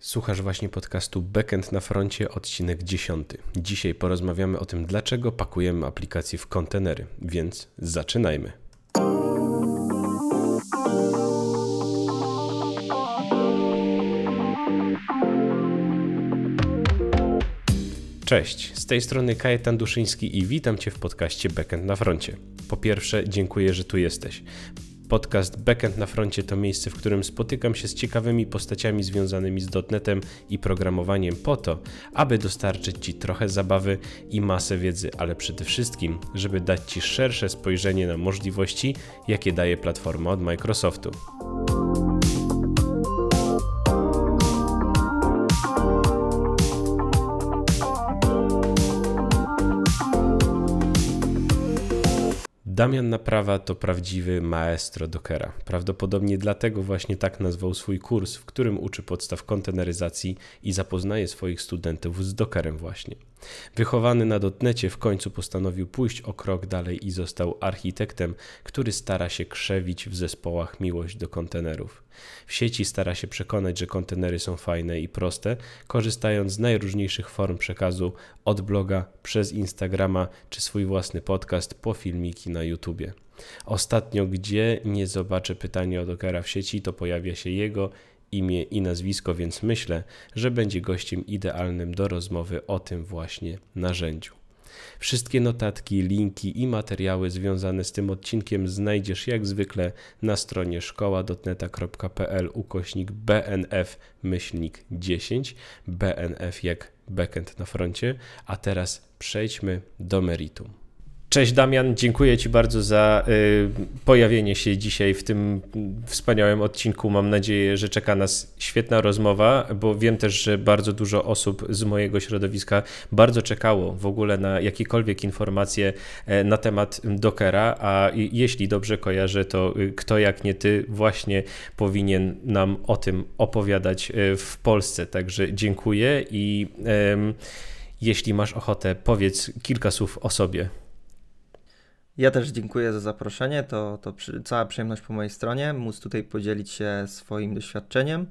Słuchasz właśnie podcastu Backend na froncie, odcinek 10. Dzisiaj porozmawiamy o tym, dlaczego pakujemy aplikacje w kontenery, więc zaczynajmy. Cześć, z tej strony Kajetan Duszyński i witam Cię w podcaście Backend na froncie. Po pierwsze, dziękuję, że tu jesteś. Podcast Backend na froncie to miejsce, w którym spotykam się z ciekawymi postaciami związanymi z dotnetem i programowaniem po to, aby dostarczyć Ci trochę zabawy i masę wiedzy, ale przede wszystkim, żeby dać Ci szersze spojrzenie na możliwości, jakie daje platforma od Microsoftu. Damian Naprawa to prawdziwy maestro Dockera. Prawdopodobnie dlatego właśnie tak nazwał swój kurs, w którym uczy podstaw konteneryzacji i zapoznaje swoich studentów z Dockerem właśnie. Wychowany na dotnecie w końcu postanowił pójść o krok dalej i został architektem, który stara się krzewić w zespołach miłość do kontenerów. W sieci stara się przekonać, że kontenery są fajne i proste, korzystając z najróżniejszych form przekazu od bloga, przez Instagrama czy swój własny podcast po filmiki na YouTubie. Ostatnio, gdzie nie zobaczę pytania od Okara w sieci, to pojawia się jego imię i nazwisko, więc myślę, że będzie gościem idealnym do rozmowy o tym właśnie narzędziu. Wszystkie notatki, linki i materiały związane z tym odcinkiem znajdziesz jak zwykle na stronie szkoła.dotneta.pl ukośnik BNF myślnik 10, BNF jak backend na froncie, a teraz przejdźmy do meritum. Cześć Damian, dziękuję Ci bardzo za y, pojawienie się dzisiaj w tym wspaniałym odcinku. Mam nadzieję, że czeka nas świetna rozmowa, bo wiem też, że bardzo dużo osób z mojego środowiska bardzo czekało w ogóle na jakiekolwiek informacje e, na temat Dockera, a jeśli dobrze kojarzę, to y, kto jak nie Ty właśnie powinien nam o tym opowiadać e, w Polsce. Także dziękuję i jeśli masz ochotę, powiedz kilka słów o sobie. Ja też dziękuję za zaproszenie. To, to przy, cała przyjemność po mojej stronie, móc tutaj podzielić się swoim doświadczeniem.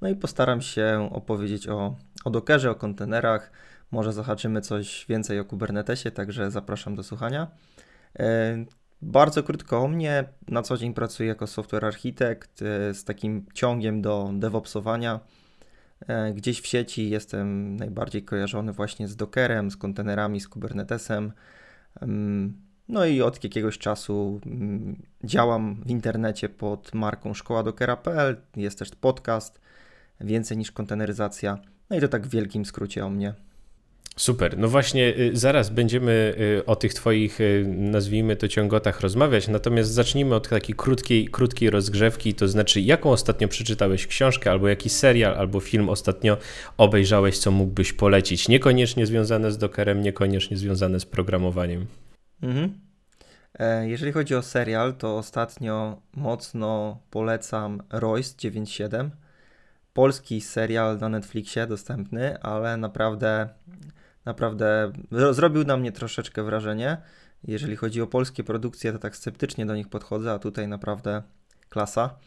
No i postaram się opowiedzieć o, o Dockerze, o kontenerach. Może zahaczymy coś więcej o Kubernetesie, także zapraszam do słuchania. E, bardzo krótko o mnie. Na co dzień pracuję jako software architekt e, z takim ciągiem do DevOpsowania. E, gdzieś w sieci jestem najbardziej kojarzony właśnie z Dockerem, z kontenerami, z Kubernetesem. No i od jakiegoś czasu mm, działam w internecie pod marką szkoła.dockera.pl. Jest też podcast, więcej niż konteneryzacja. No i to tak w wielkim skrócie o mnie. Super. No właśnie, y, zaraz będziemy y, o tych Twoich, y, nazwijmy to, ciągotach rozmawiać. Natomiast zacznijmy od takiej krótkiej, krótkiej rozgrzewki. To znaczy, jaką ostatnio przeczytałeś książkę, albo jakiś serial, albo film ostatnio obejrzałeś, co mógłbyś polecić? Niekoniecznie związane z Dockerem, niekoniecznie związane z programowaniem. Mhm. E, jeżeli chodzi o serial, to ostatnio mocno polecam Royce 97. Polski serial na Netflixie dostępny, ale naprawdę, naprawdę zrobił na mnie troszeczkę wrażenie. Jeżeli chodzi o polskie produkcje, to tak sceptycznie do nich podchodzę, a tutaj naprawdę klasa.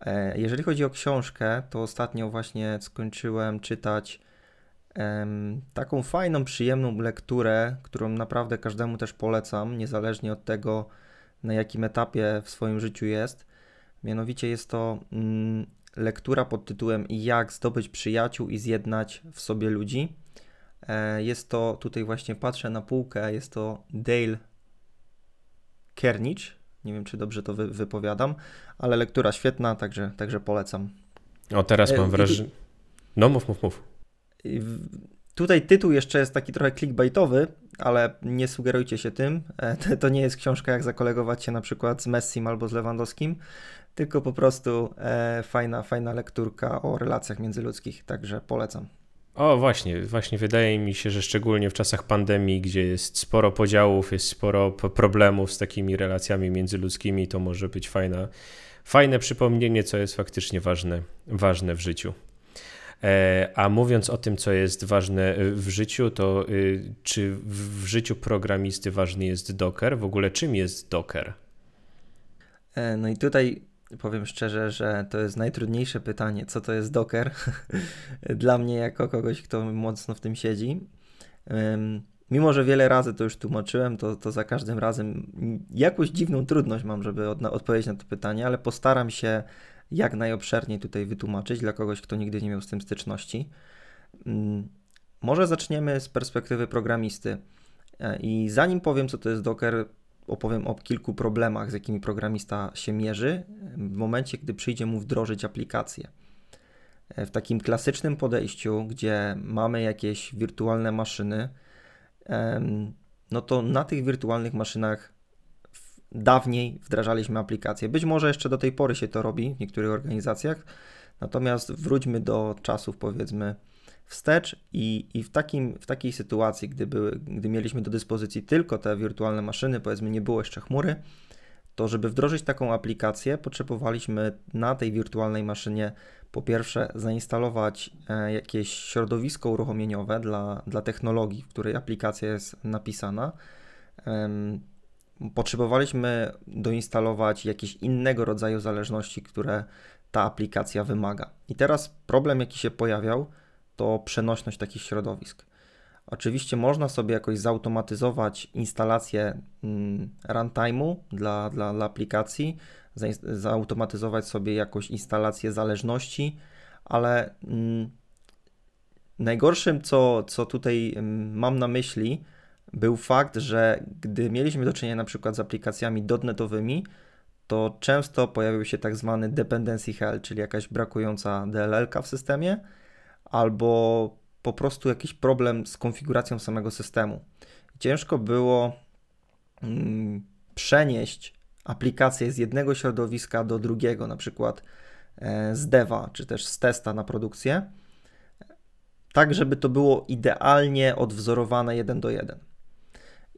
E, jeżeli chodzi o książkę, to ostatnio właśnie skończyłem czytać taką fajną, przyjemną lekturę, którą naprawdę każdemu też polecam, niezależnie od tego, na jakim etapie w swoim życiu jest. Mianowicie jest to mm, lektura pod tytułem Jak zdobyć przyjaciół i zjednać w sobie ludzi. E, jest to, tutaj właśnie patrzę na półkę, jest to Dale Carnage. Nie wiem, czy dobrze to wy, wypowiadam, ale lektura świetna, także, także polecam. O, teraz mam e, wrażenie. No, mów, mów, mów. Tutaj tytuł jeszcze jest taki trochę clickbaitowy, ale nie sugerujcie się tym. E, to nie jest książka, jak zakolegować się na przykład z Messim albo z Lewandowskim, tylko po prostu e, fajna, fajna lekturka o relacjach międzyludzkich, także polecam. O, właśnie, właśnie wydaje mi się, że szczególnie w czasach pandemii, gdzie jest sporo podziałów, jest sporo problemów z takimi relacjami międzyludzkimi, to może być fajna, fajne przypomnienie, co jest faktycznie ważne, ważne w życiu. E, a mówiąc o tym, co jest ważne w życiu, to y, czy w życiu programisty ważny jest Docker? W ogóle czym jest Docker? E, no i tutaj powiem szczerze, że to jest najtrudniejsze pytanie, co to jest Docker dla mnie jako kogoś, kto mocno w tym siedzi. Mimo, że wiele razy to już tłumaczyłem, to, to za każdym razem jakąś dziwną trudność mam, żeby od, odpowiedzieć na to pytanie, ale postaram się jak najobszerniej tutaj wytłumaczyć dla kogoś, kto nigdy nie miał z tym styczności. Może zaczniemy z perspektywy programisty. E, I zanim powiem, co to jest Docker, opowiem o kilku problemach, z jakimi programista się mierzy w momencie, gdy przyjdzie mu wdrożyć aplikację. E, w takim klasycznym podejściu, gdzie mamy jakieś wirtualne maszyny, no to na tych wirtualnych maszynach dawniej wdrażaliśmy aplikacje. Być może jeszcze do tej pory się to robi w niektórych organizacjach, natomiast wróćmy do czasów powiedzmy wstecz i, i w, takim, w takiej sytuacji, gdy, były, gdy mieliśmy do dyspozycji tylko te wirtualne maszyny, powiedzmy nie było jeszcze chmury, to żeby wdrożyć taką aplikację, potrzebowaliśmy na tej wirtualnej maszynie po pierwsze zainstalować e, jakieś środowisko uruchomieniowe dla, dla technologii, w której aplikacja jest napisana. Potrzebowaliśmy doinstalować jakieś innego rodzaju zależności, które ta aplikacja wymaga. I teraz problem, jaki się pojawiał, to przenośność takich środowisk. Oczywiście można sobie jakoś zautomatyzować instalację mm, runtime'u dla, dla, dla aplikacji, zautomatyzować sobie jakąś instalację zależności, ale mm, najgorszym, co, co tutaj mm, mam na myśli, był fakt, że gdy mieliśmy do czynienia na przykład z aplikacjami dotnetowymi, to często pojawił się tak zwany dependency hell, czyli jakaś brakująca DLL w systemie, albo po prostu jakiś problem z konfiguracją samego systemu. Ciężko było mm, przenieść aplikację z jednego środowiska do drugiego, na przykład e, z deva, czy też z testa na produkcję, tak żeby to było idealnie odwzorowane jeden do jeden.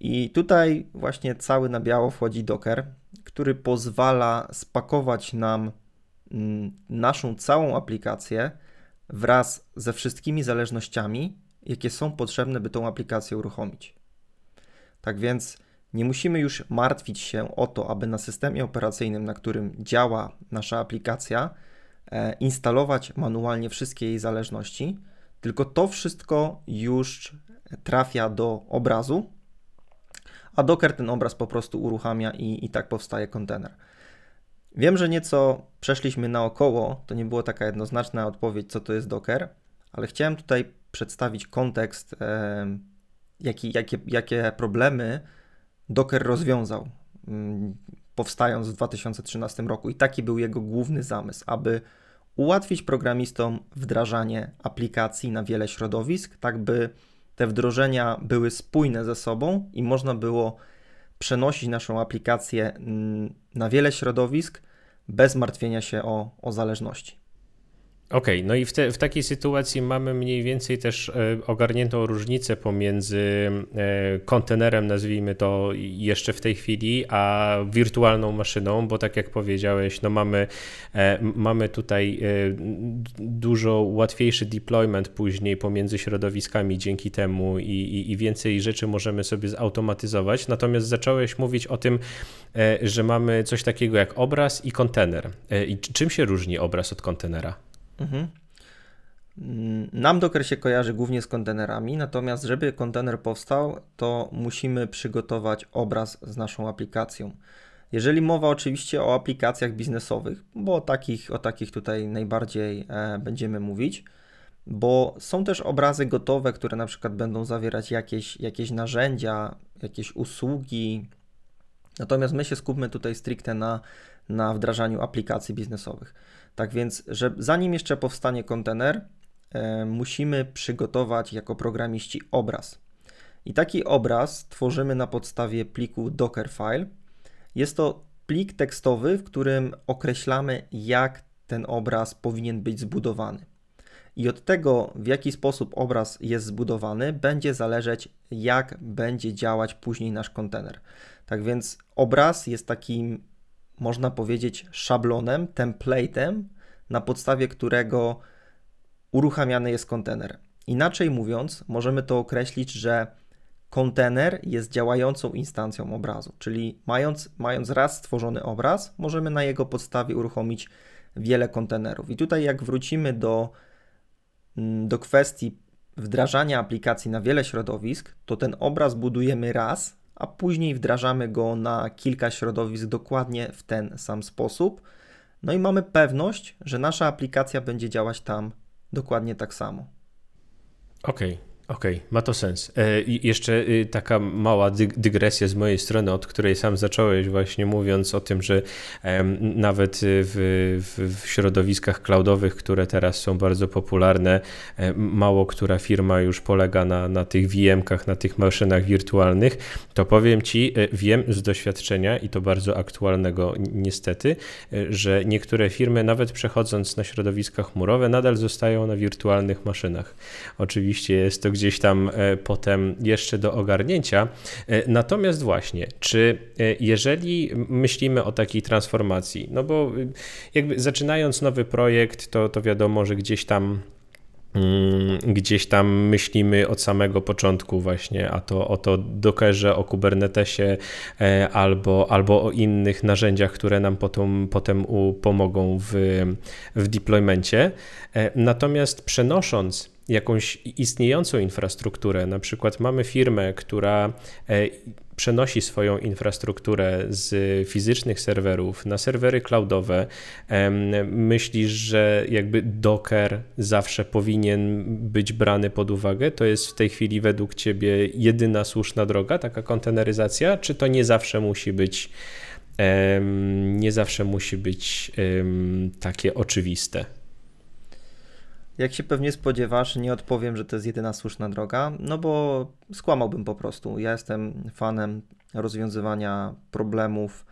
I tutaj właśnie cały na biało wchodzi Docker, który pozwala spakować nam mm, naszą całą aplikację wraz ze wszystkimi zależnościami, jakie są potrzebne, by tą aplikację uruchomić. Tak więc nie musimy już martwić się o to, aby na systemie operacyjnym, na którym działa nasza aplikacja, e, instalować manualnie wszystkie jej zależności, tylko to wszystko już trafia do obrazu, a Docker ten obraz po prostu uruchamia i, i tak powstaje kontener. Wiem, że nieco przeszliśmy naokoło, to nie była taka jednoznaczna odpowiedź, co to jest Docker, ale chciałem tutaj przedstawić kontekst, e, jaki, jakie, jakie problemy Docker rozwiązał, mm, powstając w 2013 roku. I taki był jego główny zamysł, aby ułatwić programistom wdrażanie aplikacji na wiele środowisk, tak by te wdrożenia były spójne ze sobą i można było przenosić naszą aplikację mm, na wiele środowisk bez martwienia się o, o zależności. Okej, okay, no i w, te, w, takiej sytuacji mamy mniej więcej też e, ogarniętą różnicę pomiędzy e, kontenerem, nazwijmy to jeszcze w tej chwili, a wirtualną maszyną, bo tak jak powiedziałeś, no mamy, e, mamy tutaj dużo łatwiejszy deployment później pomiędzy środowiskami dzięki temu i, i, i więcej rzeczy możemy sobie zautomatyzować. Natomiast zacząłeś mówić o tym, że mamy coś takiego jak obraz i kontener. I czym się różni obraz od kontenera? Mhm. Nam Docker się kojarzy głównie z kontenerami, natomiast żeby kontener powstał, to musimy przygotować obraz z naszą aplikacją. Jeżeli mowa oczywiście o aplikacjach biznesowych, bo o takich, o takich tutaj najbardziej e, będziemy mówić, bo są też obrazy gotowe, które na przykład będą zawierać jakieś, jakieś narzędzia, jakieś usługi. Natomiast my się skupmy tutaj stricte na, na wdrażaniu aplikacji biznesowych. Tak więc, że zanim jeszcze powstanie kontener, e, musimy przygotować jako programiści obraz. I taki obraz tworzymy na podstawie pliku Dockerfile. Jest to plik tekstowy, w którym określamy, jak ten obraz powinien być zbudowany. I od tego, w jaki sposób obraz jest zbudowany, będzie zależeć, jak będzie działać później nasz kontener. Tak więc obraz jest takim można powiedzieć, szablonem, templatem, na podstawie którego uruchamiany jest kontener. Inaczej mówiąc, możemy to określić, że kontener jest działającą instancją obrazu, czyli mając, mając raz stworzony obraz, możemy na jego podstawie uruchomić wiele kontenerów. I tutaj, jak wrócimy do, mm, do kwestii wdrażania aplikacji na wiele środowisk, to ten obraz budujemy raz, a później wdrażamy go na kilka środowisk dokładnie w ten sam sposób. No i mamy pewność, że nasza aplikacja będzie działać tam dokładnie tak samo. Okej, okay. Okej, okay, ma to sens. E, jeszcze y, taka mała dygresja z mojej strony, od której sam zacząłeś właśnie mówiąc o tym, że nawet w, w, w środowiskach cloudowych, które teraz są bardzo popularne, e, mało która firma już polega na, na tych VM-kach, na tych maszynach wirtualnych, to powiem Ci, e, wiem z doświadczenia i to bardzo aktualnego niestety, że niektóre firmy nawet przechodząc na środowiska chmurowe nadal zostają na wirtualnych maszynach. Oczywiście jest to gdzieś tam e, potem jeszcze do ogarnięcia. E, natomiast właśnie, czy e, jeżeli myślimy o takiej transformacji, no bo jakby zaczynając nowy projekt, to, to wiadomo, że gdzieś tam mm, gdzieś tam myślimy od samego początku właśnie, a to o to Dockerze, o Kubernetesie albo, albo o innych narzędziach, które nam potem, potem pomogą w, w deploymencie. Natomiast przenosząc jakąś istniejącą infrastrukturę, na przykład mamy firmę, która e, przenosi swoją infrastrukturę z fizycznych serwerów na serwery cloudowe, myślisz, że jakby Docker zawsze powinien być brany pod uwagę? To jest w tej chwili według Ciebie jedyna słuszna droga, taka konteneryzacja, czy to nie zawsze musi być nie zawsze musi być takie oczywiste? Jak się pewnie spodziewasz, nie odpowiem, że to jest jedyna słuszna droga, no bo skłamałbym po prostu. Ja jestem fanem rozwiązywania problemów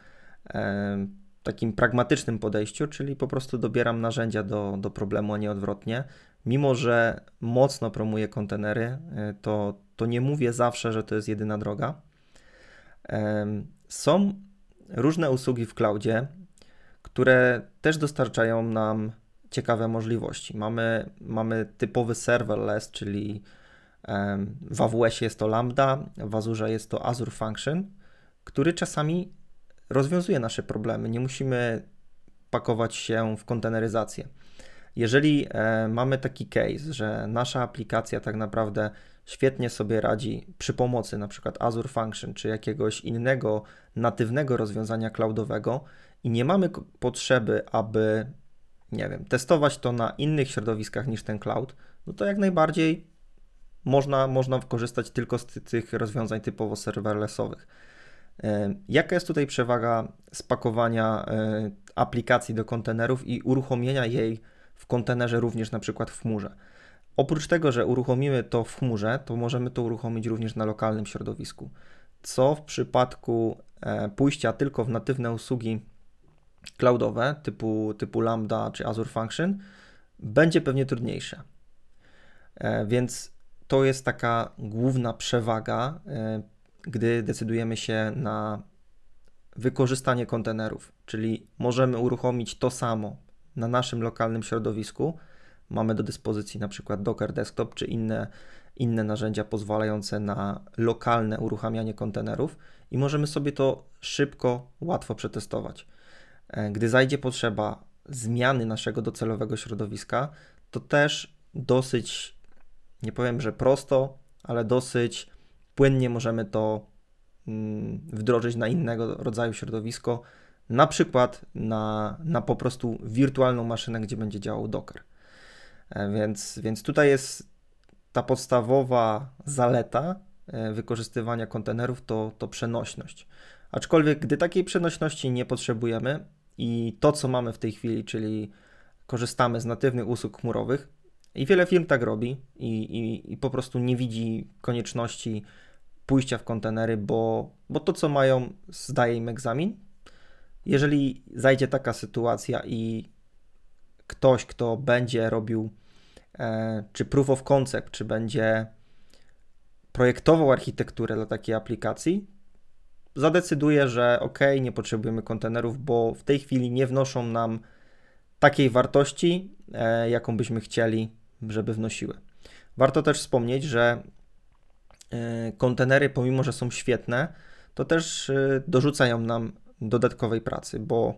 e, takim pragmatycznym podejściu, czyli po prostu dobieram narzędzia do, do problemu, a nie odwrotnie. Mimo, że mocno promuję kontenery, e, to, to nie mówię zawsze, że to jest jedyna droga. E, są różne usługi w cloudzie, które też dostarczają nam ciekawe możliwości. Mamy, mamy typowy serverless, czyli w AWS jest to Lambda, w Azure jest to Azure Function, który czasami rozwiązuje nasze problemy. Nie musimy pakować się w konteneryzację. Jeżeli e, mamy taki case, że nasza aplikacja tak naprawdę świetnie sobie radzi przy pomocy przykład Azure Function czy jakiegoś innego natywnego rozwiązania cloudowego i nie mamy potrzeby, aby nie wiem, testować to na innych środowiskach niż ten cloud, no to jak najbardziej można, można korzystać tylko z tych rozwiązań typowo serverlessowych. Jaka jest tutaj przewaga spakowania e, aplikacji do kontenerów i uruchomienia jej w kontenerze również na przykład w chmurze? Oprócz tego, że uruchomimy to w chmurze, to możemy to uruchomić również na lokalnym środowisku, co w przypadku e, pójścia tylko w natywne usługi cloudowe typu, typu Lambda czy Azure Function będzie pewnie trudniejsze. E, więc to jest taka główna przewaga, e, gdy decydujemy się na wykorzystanie kontenerów, czyli możemy uruchomić to samo na naszym lokalnym środowisku. Mamy do dyspozycji na przykład Docker Desktop czy inne, inne narzędzia pozwalające na lokalne uruchamianie kontenerów i możemy sobie to szybko, łatwo przetestować. E, gdy zajdzie potrzeba zmiany naszego docelowego środowiska, to też dosyć, nie powiem, że prosto, ale dosyć płynnie możemy to mm, wdrożyć na innego rodzaju środowisko, na przykład na, na po prostu wirtualną maszynę, gdzie będzie działał Docker. E, więc, więc tutaj jest ta podstawowa zaleta e, wykorzystywania kontenerów to, to przenośność. Aczkolwiek, gdy takiej przenośności nie potrzebujemy, i to, co mamy w tej chwili, czyli korzystamy z natywnych usług chmurowych i wiele firm tak robi i, i, i po prostu nie widzi konieczności pójścia w kontenery, bo, bo to, co mają, zdaje im egzamin. Jeżeli zajdzie taka sytuacja i ktoś, kto będzie robił e, czy proof of concept, czy będzie projektował architekturę dla takiej aplikacji, zadecyduje, że ok, nie potrzebujemy kontenerów, bo w tej chwili nie wnoszą nam takiej wartości, e, jaką byśmy chcieli, żeby wnosiły. Warto też wspomnieć, że kontenery, pomimo że są świetne, to też dorzucają nam dodatkowej pracy, bo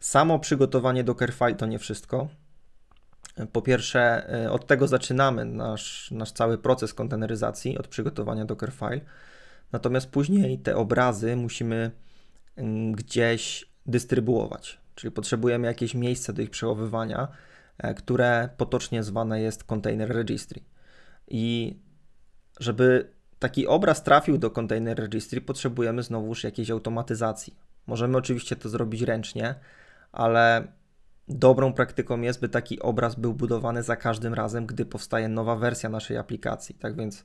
samo przygotowanie Dockerfile to nie wszystko. Po pierwsze, od tego zaczynamy nasz, nasz cały proces konteneryzacji, od przygotowania Dockerfile. Natomiast później te obrazy musimy gdzieś dystrybuować, czyli potrzebujemy jakieś miejsce do ich przechowywania, e, które potocznie zwane jest container registry. I żeby taki obraz trafił do container registry, potrzebujemy znowuż jakiejś automatyzacji. Możemy oczywiście to zrobić ręcznie, ale dobrą praktyką jest, by taki obraz był budowany za każdym razem, gdy powstaje nowa wersja naszej aplikacji. Tak więc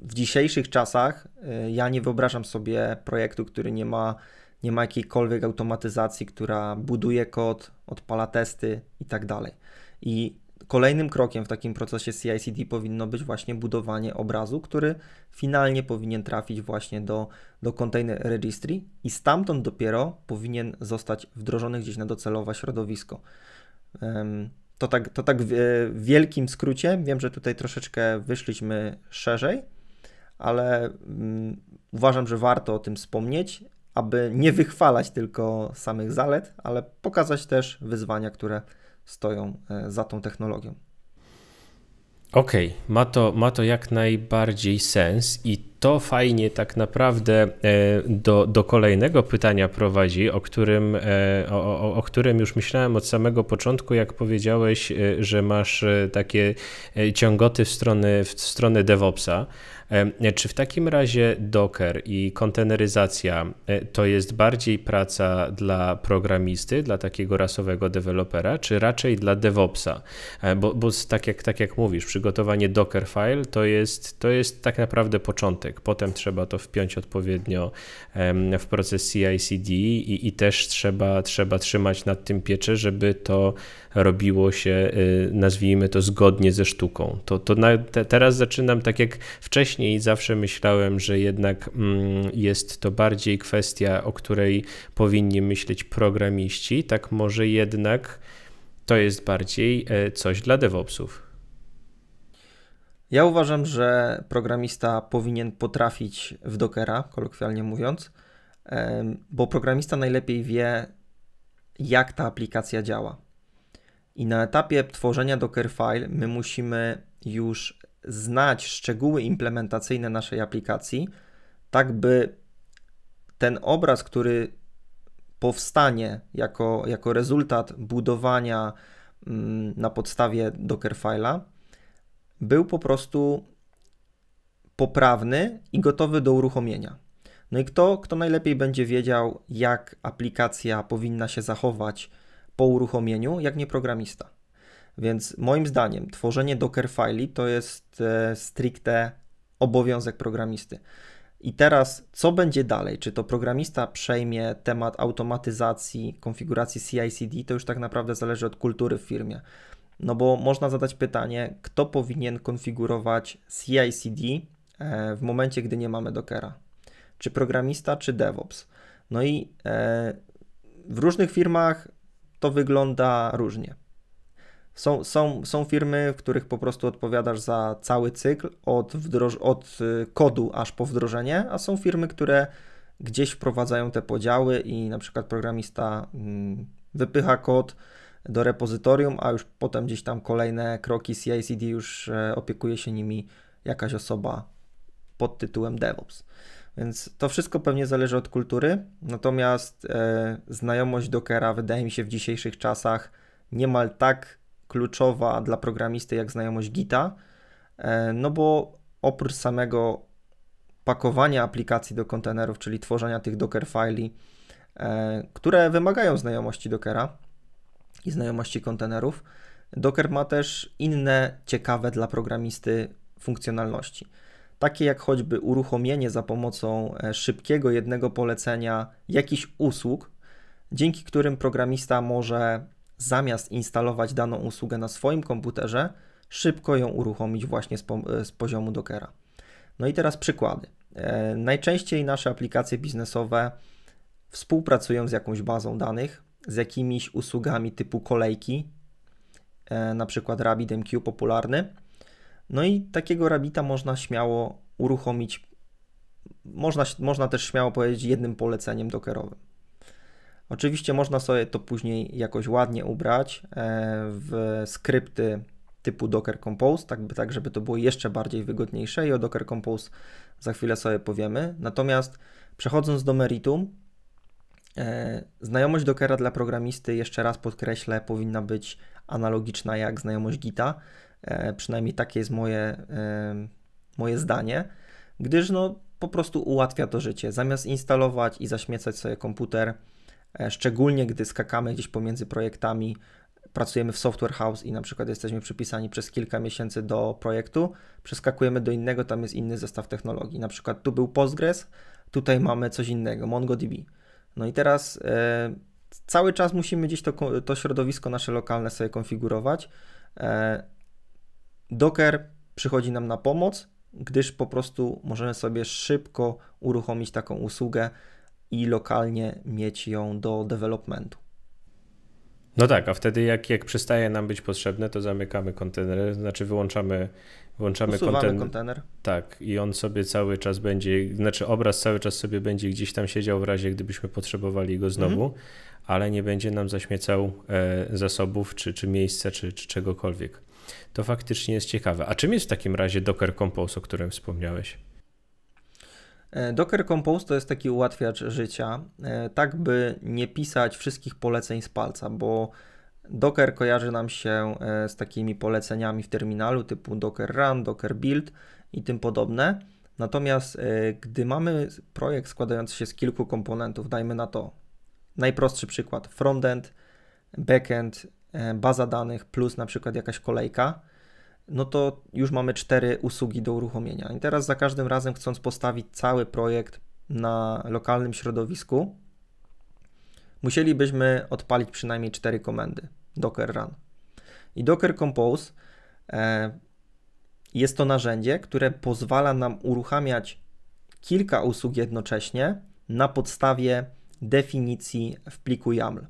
w dzisiejszych czasach e, ja nie wyobrażam sobie projektu, który nie ma nie ma jakiejkolwiek automatyzacji, która buduje kod, odpala testy i tak. I kolejnym krokiem w takim procesie CI/CD powinno być właśnie budowanie obrazu, który finalnie powinien trafić właśnie do, do Container Registry i stamtąd dopiero powinien zostać wdrożony gdzieś na docelowe środowisko. To tak, to tak w wielkim skrócie. Wiem, że tutaj troszeczkę wyszliśmy szerzej, ale mm, uważam, że warto o tym wspomnieć, aby nie wychwalać tylko samych zalet, ale pokazać też wyzwania, które stoją e, za tą technologią. Okej, okay. ma, to, ma to jak najbardziej sens i to fajnie tak naprawdę e, do, do kolejnego pytania prowadzi, o którym, e, o, o, o którym już myślałem od samego początku, jak powiedziałeś, że masz takie ciągoty w stronę, w stronę DevOpsa. Czy w takim razie Docker i konteneryzacja e, to jest bardziej praca dla programisty, dla takiego rasowego dewelopera, czy raczej dla DevOpsa? E, bo, bo tak, jak, tak jak mówisz, przygotowanie Dockerfile to jest, to jest tak naprawdę początek. Potem trzeba to wpiąć odpowiednio w proces CI/CD i, i też trzeba, trzeba trzymać nad tym pieczę, żeby to robiło się, y, nazwijmy to, zgodnie ze sztuką. To, to na, te, teraz zaczynam tak jak wcześniej zawsze myślałem, że jednak mm, jest to bardziej kwestia, o której powinni myśleć programiści, tak może jednak to jest bardziej e, coś dla DevOpsów. Ja uważam, że programista powinien potrafić w Dockera, kolokwialnie mówiąc, bo programista najlepiej wie, jak ta aplikacja działa. I na etapie tworzenia Dockerfile my musimy już znać szczegóły implementacyjne naszej aplikacji, tak by ten obraz, który powstanie jako, jako rezultat budowania mm, na podstawie Dockerfile'a, był po prostu poprawny i gotowy do uruchomienia. No i kto, kto najlepiej będzie wiedział, jak aplikacja powinna się zachować po uruchomieniu, jak nie programista. Więc moim zdaniem tworzenie Dockerfile to jest e, stricte obowiązek programisty. I teraz, co będzie dalej? Czy to programista przejmie temat automatyzacji, konfiguracji CI/CD? To już tak naprawdę zależy od kultury w firmie. No bo można zadać pytanie, kto powinien konfigurować CI/CD e, w momencie, gdy nie mamy Dockera? Czy programista, czy DevOps? No i e, w różnych firmach to wygląda różnie. Są, są, są firmy, w których po prostu odpowiadasz za cały cykl, od, wdroż, od y, kodu aż po wdrożenie, a są firmy, które gdzieś wprowadzają te podziały i na przykład programista mm, wypycha kod do repozytorium, a już potem gdzieś tam kolejne kroki CI/CD już e, opiekuje się nimi jakaś osoba pod tytułem DevOps. Więc to wszystko pewnie zależy od kultury, natomiast e, znajomość Dockera wydaje mi się w dzisiejszych czasach niemal tak kluczowa dla programisty jak znajomość Gita, e, no bo oprócz samego pakowania aplikacji do kontenerów, czyli tworzenia tych Docker fili, e, które wymagają znajomości Dockera i znajomości kontenerów, Docker ma też inne ciekawe dla programisty funkcjonalności takie jak choćby uruchomienie za pomocą e, szybkiego jednego polecenia jakichś usług, dzięki którym programista może zamiast instalować daną usługę na swoim komputerze, szybko ją uruchomić właśnie z, po, e, z poziomu Dockera. No i teraz przykłady. E, najczęściej nasze aplikacje biznesowe współpracują z jakąś bazą danych, z jakimiś usługami typu kolejki, na przykład RabbitMQ popularny, No i takiego Rabbita można śmiało uruchomić, można, można też śmiało powiedzieć jednym poleceniem dockerowym. Oczywiście można sobie to później jakoś ładnie ubrać e, w skrypty typu Docker Compose, tak, tak żeby to było jeszcze bardziej wygodniejsze i o Docker Compose za chwilę sobie powiemy. Natomiast przechodząc do meritum, e, znajomość Dockera dla programisty, jeszcze raz podkreślę, powinna być analogiczna jak znajomość Gita. E, przynajmniej takie jest moje, e, moje zdanie, gdyż no, po prostu ułatwia to życie. Zamiast instalować i zaśmiecać sobie komputer, e, szczególnie gdy skakamy gdzieś pomiędzy projektami, pracujemy w software house i na przykład jesteśmy przypisani przez kilka miesięcy do projektu, przeskakujemy do innego, tam jest inny zestaw technologii. Na przykład tu był Postgres, tutaj mamy coś innego, MongoDB. No i teraz cały czas musimy gdzieś to, to środowisko nasze lokalne sobie konfigurować. Docker przychodzi nam na pomoc, gdyż po prostu możemy sobie szybko uruchomić taką usługę i lokalnie mieć ją do developmentu. No tak, a wtedy jak, jak przestaje nam być potrzebne, to zamykamy kontener, znaczy wyłączamy, wyłączamy kontener. kontener. Tak, i on sobie cały czas będzie, znaczy obraz cały czas sobie będzie gdzieś tam siedział w razie, gdybyśmy potrzebowali go znowu, mm. ale nie będzie nam zaśmiecał e, zasobów, czy, czy miejsca, czy, czy czegokolwiek. To faktycznie jest ciekawe. A czym jest w takim razie Docker Compose, o którym wspomniałeś? E, Docker Compose to jest taki ułatwiacz życia, e, tak by nie pisać wszystkich poleceń z palca, bo Docker kojarzy nam się e, z takimi poleceniami w terminalu typu Docker Run, Docker Build i tym podobne. Natomiast gdy mamy projekt składający się z kilku komponentów, dajmy na to najprostszy przykład frontend, backend, baza danych plus na przykład jakaś kolejka, no to już mamy cztery usługi do uruchomienia. I teraz za każdym razem, chcąc postawić cały projekt na lokalnym środowisku, musielibyśmy odpalić przynajmniej cztery komendy Docker Run. I Docker Compose e, jest to narzędzie, które pozwala nam uruchamiać kilka usług jednocześnie na podstawie definicji w pliku YAML.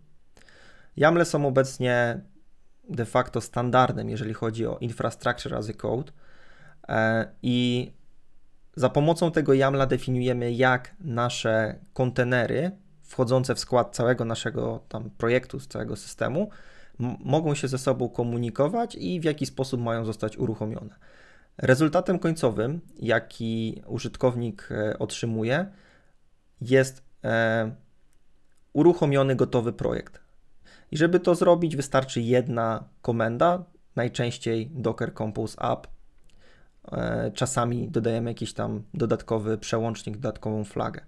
YAML są obecnie de facto standardem, jeżeli chodzi o infrastructure as a code. E, I za pomocą tego YAMLa definiujemy, jak nasze kontenery wchodzące w skład całego naszego tam projektu, z całego systemu, mogą się ze sobą komunikować i w jaki sposób mają zostać uruchomione. Rezultatem końcowym, jaki użytkownik e, otrzymuje, jest e, uruchomiony gotowy projekt. I żeby to zrobić, wystarczy jedna komenda, najczęściej Docker Compose App. E, czasami dodajemy jakiś tam dodatkowy przełącznik, dodatkową flagę.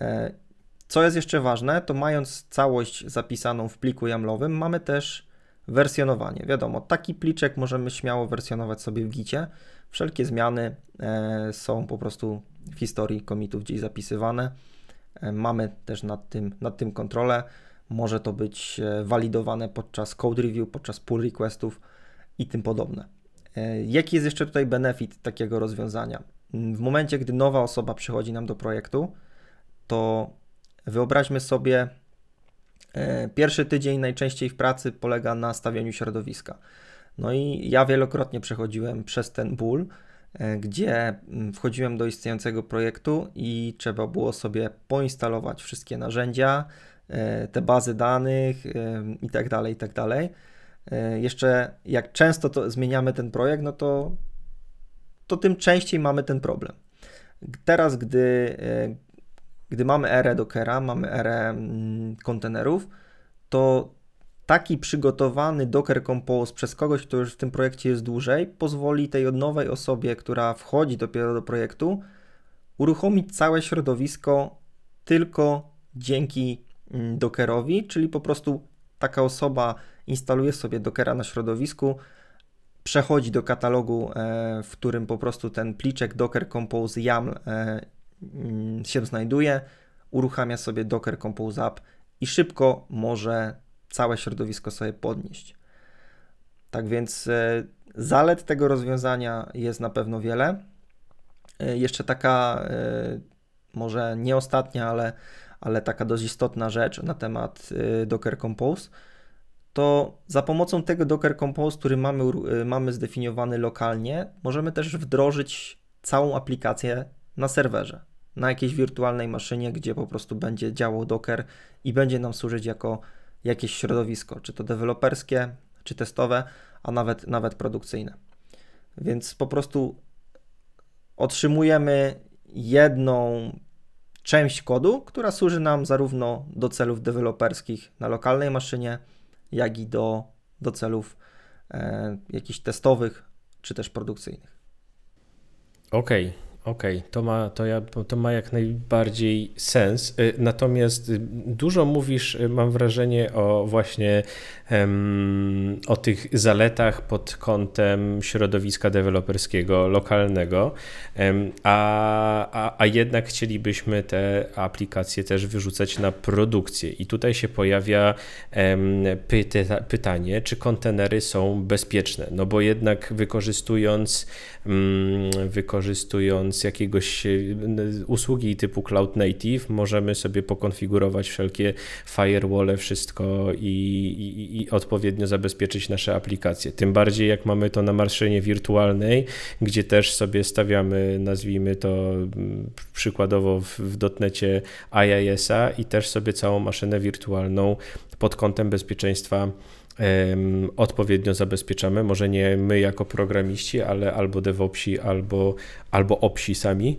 E, co jest jeszcze ważne, to mając całość zapisaną w pliku YAMLowym, mamy też wersjonowanie. Wiadomo, taki pliczek możemy śmiało wersjonować sobie w gicie. Wszelkie zmiany e, są po prostu w historii komitów gdzieś zapisywane. Mamy też nad tym, nad tym kontrolę. Może to być e, walidowane podczas code review, podczas pull requestów i tym podobne. E, jaki jest jeszcze tutaj benefit takiego rozwiązania? W momencie, gdy nowa osoba przychodzi nam do projektu, to wyobraźmy sobie, e, pierwszy tydzień najczęściej w pracy polega na stawianiu środowiska. No i ja wielokrotnie przechodziłem przez ten ból, gdzie wchodziłem do istniejącego projektu i trzeba było sobie poinstalować wszystkie narzędzia, te bazy danych e, i tak dalej, i tak dalej. E, jeszcze jak często to zmieniamy ten projekt, no to, to tym częściej mamy ten problem. Teraz, gdy, gdy mamy erę Dockera, mamy erę mm, kontenerów, to taki przygotowany Docker Compose przez kogoś, kto już w tym projekcie jest dłużej, pozwoli tej nowej osobie, która wchodzi dopiero do projektu, uruchomić całe środowisko tylko dzięki Dockerowi, czyli po prostu taka osoba instaluje sobie Dockera na środowisku, przechodzi do katalogu, e, w którym po prostu ten pliczek Docker Compose YAML e, mm, się znajduje, uruchamia sobie Docker Compose App i szybko może całe środowisko sobie podnieść. Tak więc e, zalet tego rozwiązania jest na pewno wiele. Jeszcze taka, może nie ostatnia, ale ale taka dość istotna rzecz na temat y, Docker Compose, to za pomocą tego Docker Compose, który mamy, y, mamy zdefiniowany lokalnie, możemy też wdrożyć całą aplikację na serwerze, na jakiejś wirtualnej maszynie, gdzie po prostu będzie działał Docker i będzie nam służyć jako jakieś środowisko, czy to deweloperskie, czy testowe, a nawet, nawet produkcyjne. Więc po prostu otrzymujemy jedną część kodu, która służy nam zarówno do celów deweloperskich na lokalnej maszynie, jak i do, do celów e, jakichś testowych czy też produkcyjnych. Okej, okay. Okej, okay, to, ma, to, ja, to ma jak najbardziej sens. Y, natomiast y, dużo mówisz, y, mam wrażenie, o właśnie um, o tych zaletach pod kątem środowiska deweloperskiego, lokalnego, um, a, a, a jednak chcielibyśmy te aplikacje też wyrzucać na produkcję. I tutaj się pojawia um, pyta, pytanie, czy kontenery są bezpieczne? No bo jednak wykorzystując, mm, wykorzystując jakiegoś e, usługi typu Cloud Native możemy sobie pokonfigurować wszelkie firewall, wszystko i, i, i, odpowiednio zabezpieczyć nasze aplikacje. Tym bardziej jak mamy to na maszynie wirtualnej, gdzie też sobie stawiamy, nazwijmy to przykładowo w, w dotnecie IIS-a i też sobie całą maszynę wirtualną pod kątem bezpieczeństwa odpowiednio zabezpieczamy. Może nie my jako programiści, ale albo DevOpsi, albo, albo OPSi sami.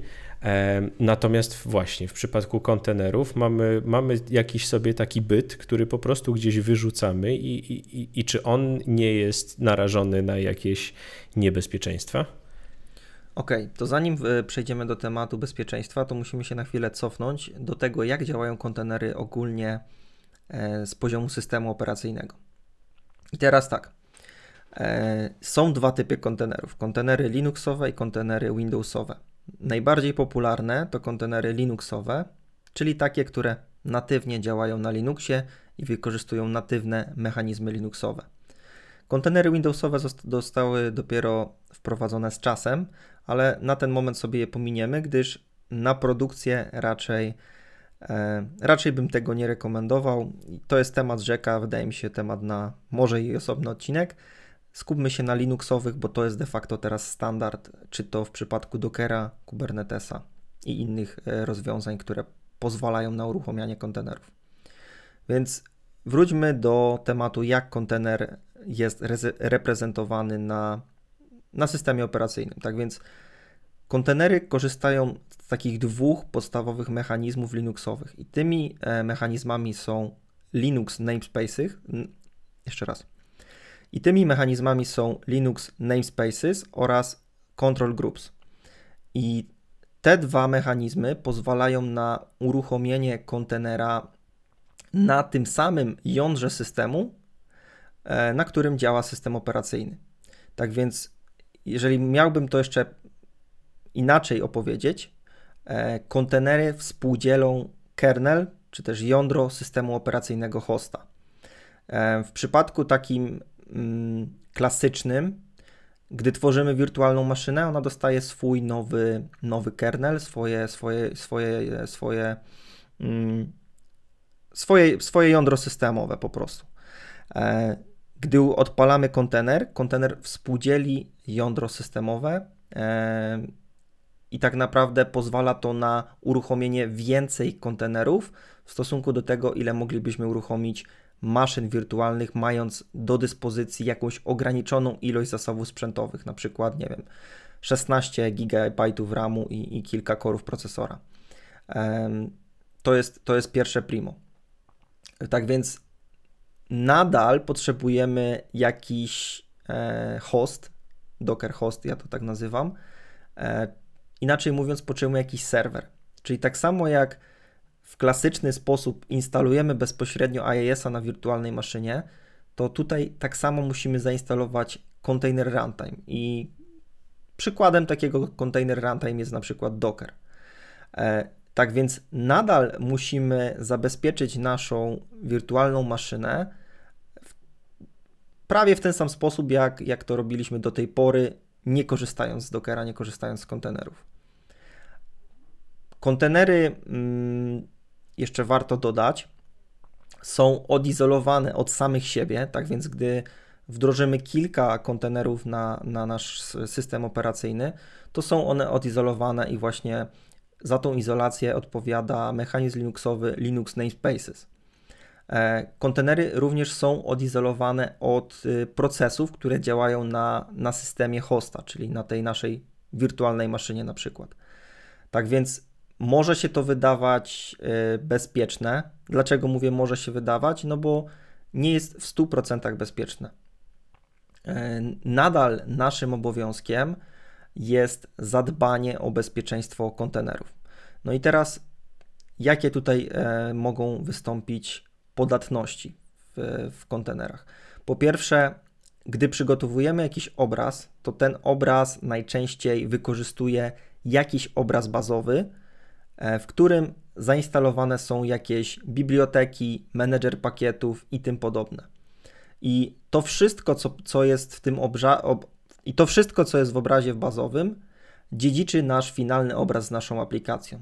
Natomiast właśnie w przypadku kontenerów mamy, mamy jakiś sobie taki byt, który po prostu gdzieś wyrzucamy i, i, i czy on nie jest narażony na jakieś niebezpieczeństwa? Okej, okay, to zanim e, przejdziemy do tematu bezpieczeństwa, to musimy się na chwilę cofnąć do tego, jak działają kontenery ogólnie e, z poziomu systemu operacyjnego. I teraz tak. E, są dwa typy kontenerów: kontenery Linuxowe i kontenery Windowsowe. Najbardziej popularne to kontenery Linuxowe, czyli takie, które natywnie działają na Linuxie i wykorzystują natywne mechanizmy Linuxowe. Kontenery Windowsowe zostały dopiero wprowadzone z czasem, ale na ten moment sobie je pominiemy, gdyż na produkcję raczej raczej bym tego nie rekomendował. To jest temat rzeka, wydaje mi się temat na może i osobny odcinek. Skupmy się na Linuxowych, bo to jest de facto teraz standard, czy to w przypadku Dockera, Kubernetesa i innych e, rozwiązań, które pozwalają na uruchamianie kontenerów. Więc wróćmy do tematu, jak kontener jest reprezentowany na, na systemie operacyjnym. Tak więc kontenery korzystają z takich dwóch podstawowych mechanizmów Linuxowych. I tymi e, mechanizmami są Linux namespaces. Jeszcze raz. I tymi mechanizmami są Linux namespaces oraz control groups. I te dwa mechanizmy pozwalają na uruchomienie kontenera na tym samym jądrze systemu, e, na którym działa system operacyjny. Tak więc, jeżeli miałbym to jeszcze inaczej opowiedzieć, E, kontenery współdzielą kernel, czy też jądro systemu operacyjnego hosta. E, w przypadku takim mm, klasycznym, gdy tworzymy wirtualną maszynę, ona dostaje swój nowy, nowy kernel, swoje, swoje, swoje, swoje, mm, swoje, swoje jądro systemowe po prostu. E, gdy odpalamy kontener, kontener współdzieli jądro systemowe i tak naprawdę pozwala to na uruchomienie więcej kontenerów w stosunku do tego, ile moglibyśmy uruchomić maszyn wirtualnych, mając do dyspozycji jakąś ograniczoną ilość zasobów sprzętowych, na przykład, nie wiem, 16 GB RAMu i, i kilka korów procesora. To jest, to jest pierwsze primo. Tak więc nadal potrzebujemy jakiś e, host, Docker host, ja to tak nazywam, e, Inaczej mówiąc, potrzebujemy jakiś serwer. Czyli tak samo jak w klasyczny sposób instalujemy bezpośrednio IIS-a na wirtualnej maszynie, to tutaj tak samo musimy zainstalować container runtime. I przykładem takiego container runtime jest na przykład Docker. E, tak więc nadal musimy zabezpieczyć naszą wirtualną maszynę w, prawie w ten sam sposób, jak, jak to robiliśmy do tej pory, nie korzystając z Dockera, nie korzystając z kontenerów. Kontenery, mm, jeszcze warto dodać, są odizolowane od samych siebie, tak więc gdy wdrożymy kilka kontenerów na, na nasz system operacyjny, to są one odizolowane i właśnie za tą izolację odpowiada mechanizm Linuxowy Linux Namespaces. E, kontenery również są odizolowane od y, procesów, które działają na, na systemie hosta, czyli na tej naszej wirtualnej maszynie na przykład. Tak więc może się to wydawać y, bezpieczne. Dlaczego mówię może się wydawać? No bo nie jest w 100% bezpieczne. E, nadal naszym obowiązkiem jest zadbanie o bezpieczeństwo kontenerów. No i teraz, jakie tutaj e, mogą wystąpić podatności w, w kontenerach? Po pierwsze, gdy przygotowujemy jakiś obraz, to ten obraz najczęściej wykorzystuje jakiś obraz bazowy, w którym zainstalowane są jakieś biblioteki, menedżer pakietów i tym podobne. I to wszystko, co, co jest w tym obrazie, ob... i to wszystko, co jest w obrazie bazowym, dziedziczy nasz finalny obraz z naszą aplikacją.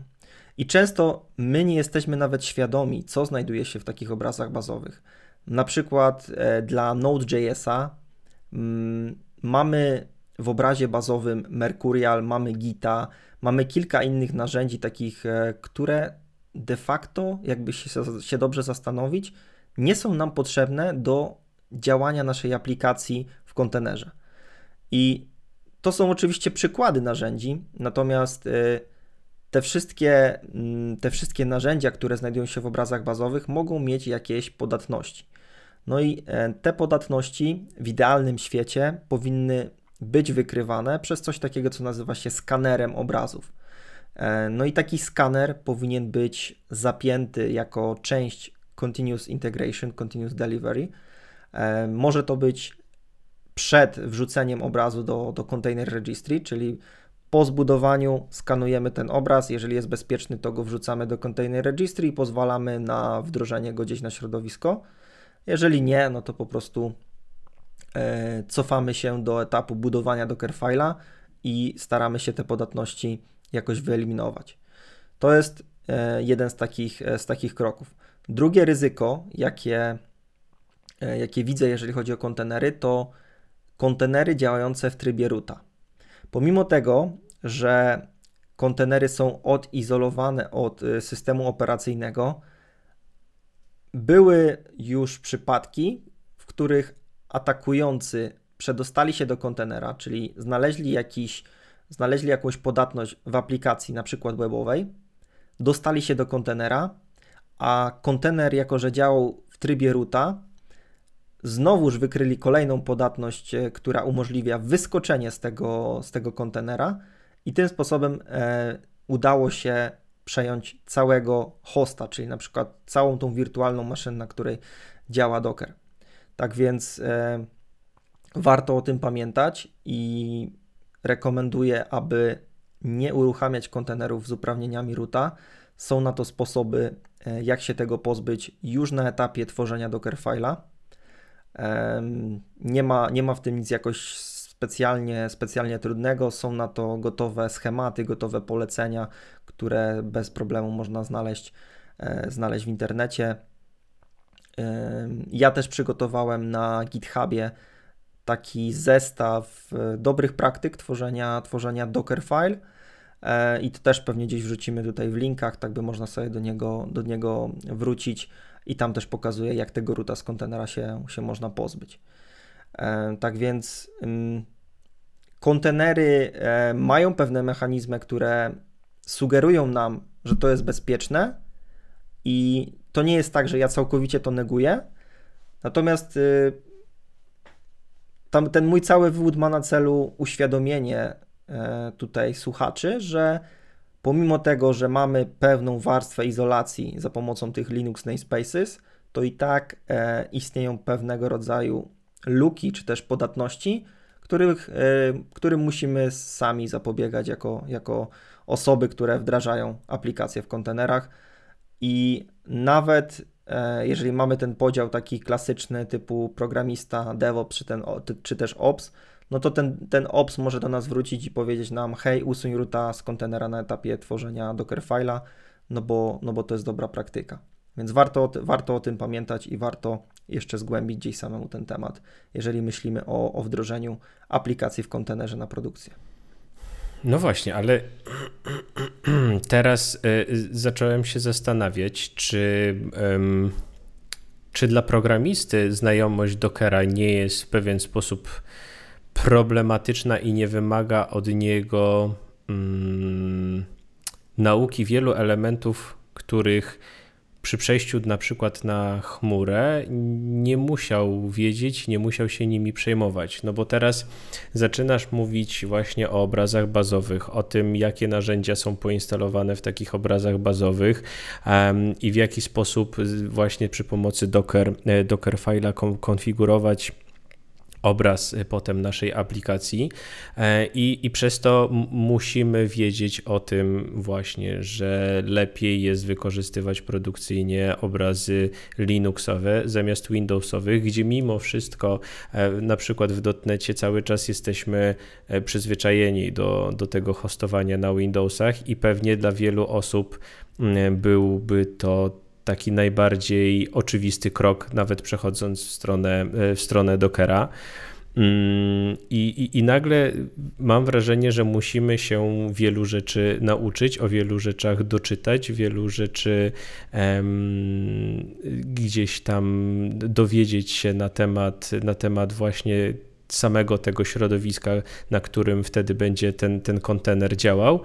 I często my nie jesteśmy nawet świadomi, co znajduje się w takich obrazach bazowych. Na przykład e, dla Node.jsa mm, mamy w obrazie bazowym Mercurial, mamy Gita, mamy kilka innych narzędzi takich, e, które de facto, jakby się, się dobrze zastanowić, nie są nam potrzebne do działania naszej aplikacji w kontenerze. I to są oczywiście przykłady narzędzi, natomiast y, te wszystkie, mm, te wszystkie narzędzia, które znajdują się w obrazach bazowych, mogą mieć jakieś podatności. No i e, te podatności w idealnym świecie powinny być wykrywane przez coś takiego, co nazywa się skanerem obrazów. E, no i taki skaner powinien być zapięty jako część Continuous Integration, Continuous Delivery, E, może to być przed wrzuceniem obrazu do, do Container Registry, czyli po zbudowaniu skanujemy ten obraz, jeżeli jest bezpieczny, to go wrzucamy do Container Registry i pozwalamy na wdrożenie go gdzieś na środowisko. Jeżeli nie, no to po prostu cofamy się do etapu budowania Dockerfile'a i staramy się te podatności jakoś wyeliminować. To jest e, jeden z takich, z takich kroków. Drugie ryzyko, jakie E, jakie widzę, jeżeli chodzi o kontenery, to kontenery działające w trybie roota. Pomimo tego, że kontenery są odizolowane od e, systemu operacyjnego, były już przypadki, w których atakujący przedostali się do kontenera, czyli znaleźli, jakiś, znaleźli jakąś podatność w aplikacji, na przykład webowej, dostali się do kontenera, a kontener, jako że działał w trybie roota, znowuż wykryli kolejną podatność, e, która umożliwia wyskoczenie z tego, z tego kontenera i tym sposobem e, udało się przejąć całego hosta, czyli na przykład całą tą wirtualną maszynę, na której działa Docker. Tak więc e, warto o tym pamiętać i rekomenduję, aby nie uruchamiać kontenerów z uprawnieniami roota. Są na to sposoby, e, jak się tego pozbyć już na etapie tworzenia Dockerfile'a. Nie ma, nie ma w tym nic jakoś specjalnie, specjalnie trudnego. Są na to gotowe schematy, gotowe polecenia, które bez problemu można znaleźć, e, znaleźć w internecie. Ja też przygotowałem na GitHubie taki zestaw e, dobrych praktyk tworzenia, tworzenia Dockerfile e, i to też pewnie gdzieś wrzucimy tutaj w linkach, tak by można sobie do niego, do niego wrócić i tam też pokazuje, jak tego ruta z kontenera się, się można pozbyć. E, tak więc kontenery mają pewne mechanizmy, które sugerują nam, że to jest bezpieczne i to nie jest tak, że ja całkowicie to neguję. Natomiast y, tam, ten mój cały wywód ma na celu uświadomienie e, tutaj słuchaczy, że pomimo tego, że mamy pewną warstwę izolacji za pomocą tych Linux namespaces, to i tak e, istnieją pewnego rodzaju luki czy też podatności, których, e, którym musimy sami zapobiegać jako, jako osoby, które wdrażają aplikacje w kontenerach. I nawet e, jeżeli mamy ten podział taki klasyczny typu programista, DevOps czy, ten, czy też Ops, no to ten, ten ops może do nas wrócić i powiedzieć nam, hej, usuń roota z kontenera na etapie tworzenia Dockerfile'a, no bo, no bo to jest dobra praktyka. Więc warto, warto o tym pamiętać i warto jeszcze zgłębić gdzieś samemu ten temat, jeżeli myślimy o, o wdrożeniu aplikacji w kontenerze na produkcję. No właśnie, ale teraz y, zacząłem się zastanawiać, czy, czy dla programisty znajomość Dockera nie jest w pewien sposób problematyczna i nie wymaga od niego mm, nauki wielu elementów, których przy przejściu na przykład na chmurę nie musiał wiedzieć, nie musiał się nimi przejmować. No bo teraz zaczynasz mówić właśnie o obrazach bazowych, o tym, jakie narzędzia są poinstalowane w takich obrazach bazowych um, i w jaki sposób właśnie przy pomocy Docker, e, Docker konfigurować obraz y, potem naszej aplikacji. E, i, i przez to musimy wiedzieć o tym właśnie, że lepiej jest wykorzystywać produkcyjnie obrazy Linuxowe zamiast Windowsowych, gdzie mimo wszystko e, na przykład w dotnecie cały czas jesteśmy e, przyzwyczajeni do, do tego hostowania na Windowsach i pewnie dla wielu osób byłby to taki najbardziej oczywisty krok, nawet przechodząc w stronę, w stronę Dockera. Mm, I, i, I nagle mam wrażenie, że musimy się wielu rzeczy nauczyć, o wielu rzeczach doczytać, wielu rzeczy um, gdzieś tam dowiedzieć się na temat, na temat właśnie samego tego środowiska, na którym wtedy będzie ten, ten kontener działał.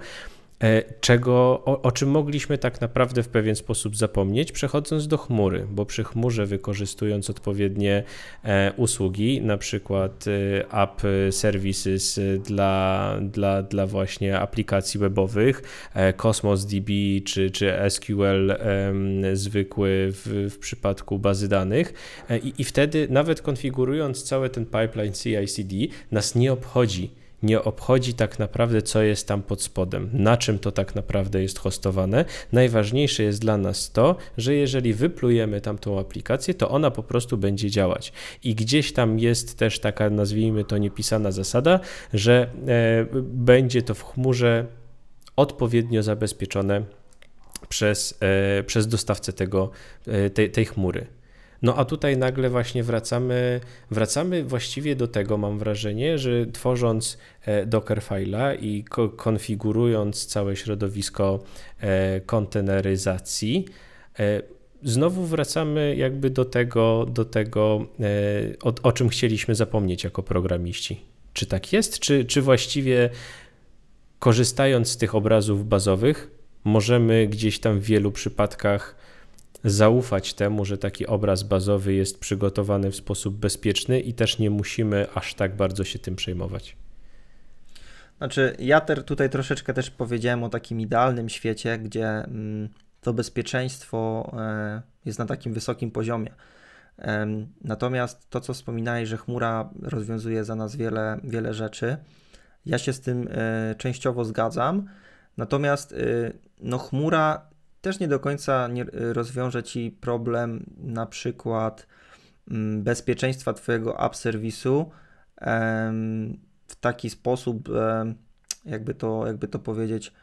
E, czego, o, o, czym mogliśmy tak naprawdę w pewien sposób zapomnieć, przechodząc do chmury, bo przy chmurze wykorzystując odpowiednie e, usługi, na przykład e, app services dla, dla, dla właśnie aplikacji webowych, Cosmos DB czy, czy SQL zwykły w, w przypadku bazy danych. I, i wtedy nawet konfigurując cały ten pipeline CI/CD nas nie obchodzi nie obchodzi tak naprawdę, co jest tam pod spodem, na czym to tak naprawdę jest hostowane. Najważniejsze jest dla nas to, że jeżeli wyplujemy tamtą aplikację, to ona po prostu będzie działać. I gdzieś tam jest też taka, nazwijmy to, niepisana zasada, że e, będzie to w chmurze odpowiednio zabezpieczone przez, e, przez dostawcę tego, e, tej, tej chmury. No a tutaj nagle właśnie wracamy, wracamy właściwie do tego, mam wrażenie, że tworząc e, Dockerfile'a i konfigurując całe środowisko e, konteneryzacji, e, znowu wracamy jakby do tego, do tego o, o czym chcieliśmy zapomnieć jako programiści. Czy tak jest, czy, czy właściwie korzystając z tych obrazów bazowych, możemy gdzieś tam w wielu przypadkach zaufać temu, że taki obraz bazowy jest przygotowany w sposób bezpieczny i też nie musimy aż tak bardzo się tym przejmować. Znaczy, ja ter, tutaj troszeczkę też powiedziałem o takim idealnym świecie, gdzie mm, to bezpieczeństwo e, jest na takim wysokim poziomie. Natomiast to, co wspominałeś, że chmura rozwiązuje za nas wiele, wiele rzeczy, ja się z tym e, częściowo zgadzam. Natomiast y, no, chmura też nie do końca nie rozwiąże Ci problem na przykład mm, bezpieczeństwa Twojego app serwisu w taki sposób, jakby to, jakby to powiedzieć,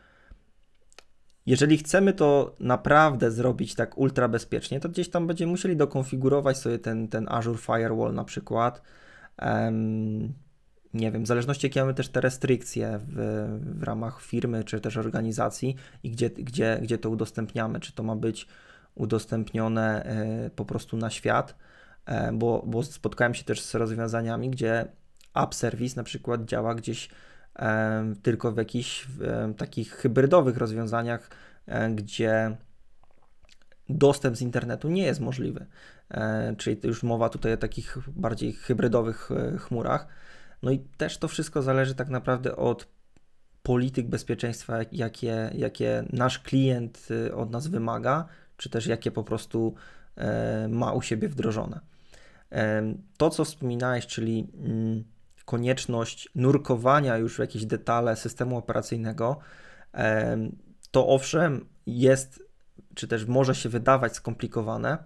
jeżeli chcemy to naprawdę zrobić tak ultra bezpiecznie, to gdzieś tam będziemy musieli dokonfigurować sobie ten, ten Azure Firewall na przykład nie wiem, w zależności jakie mamy też te restrykcje w, w ramach firmy czy też organizacji i gdzie, gdzie, gdzie to udostępniamy, czy to ma być udostępnione e, po prostu na świat, e, bo, bo spotkałem się też z rozwiązaniami, gdzie app service na przykład działa gdzieś e, tylko w jakichś takich hybrydowych rozwiązaniach, gdzie dostęp z internetu nie jest możliwy. Czyli już mowa tutaj o takich bardziej hybrydowych chmurach no i też to wszystko zależy tak naprawdę od polityk bezpieczeństwa, jakie, jakie nasz klient y, od nas wymaga, czy też jakie po prostu e, ma u siebie wdrożone. E, to, co wspominałeś, czyli mm, konieczność nurkowania już w jakieś detale systemu operacyjnego, e, to owszem jest, czy też może się wydawać skomplikowane,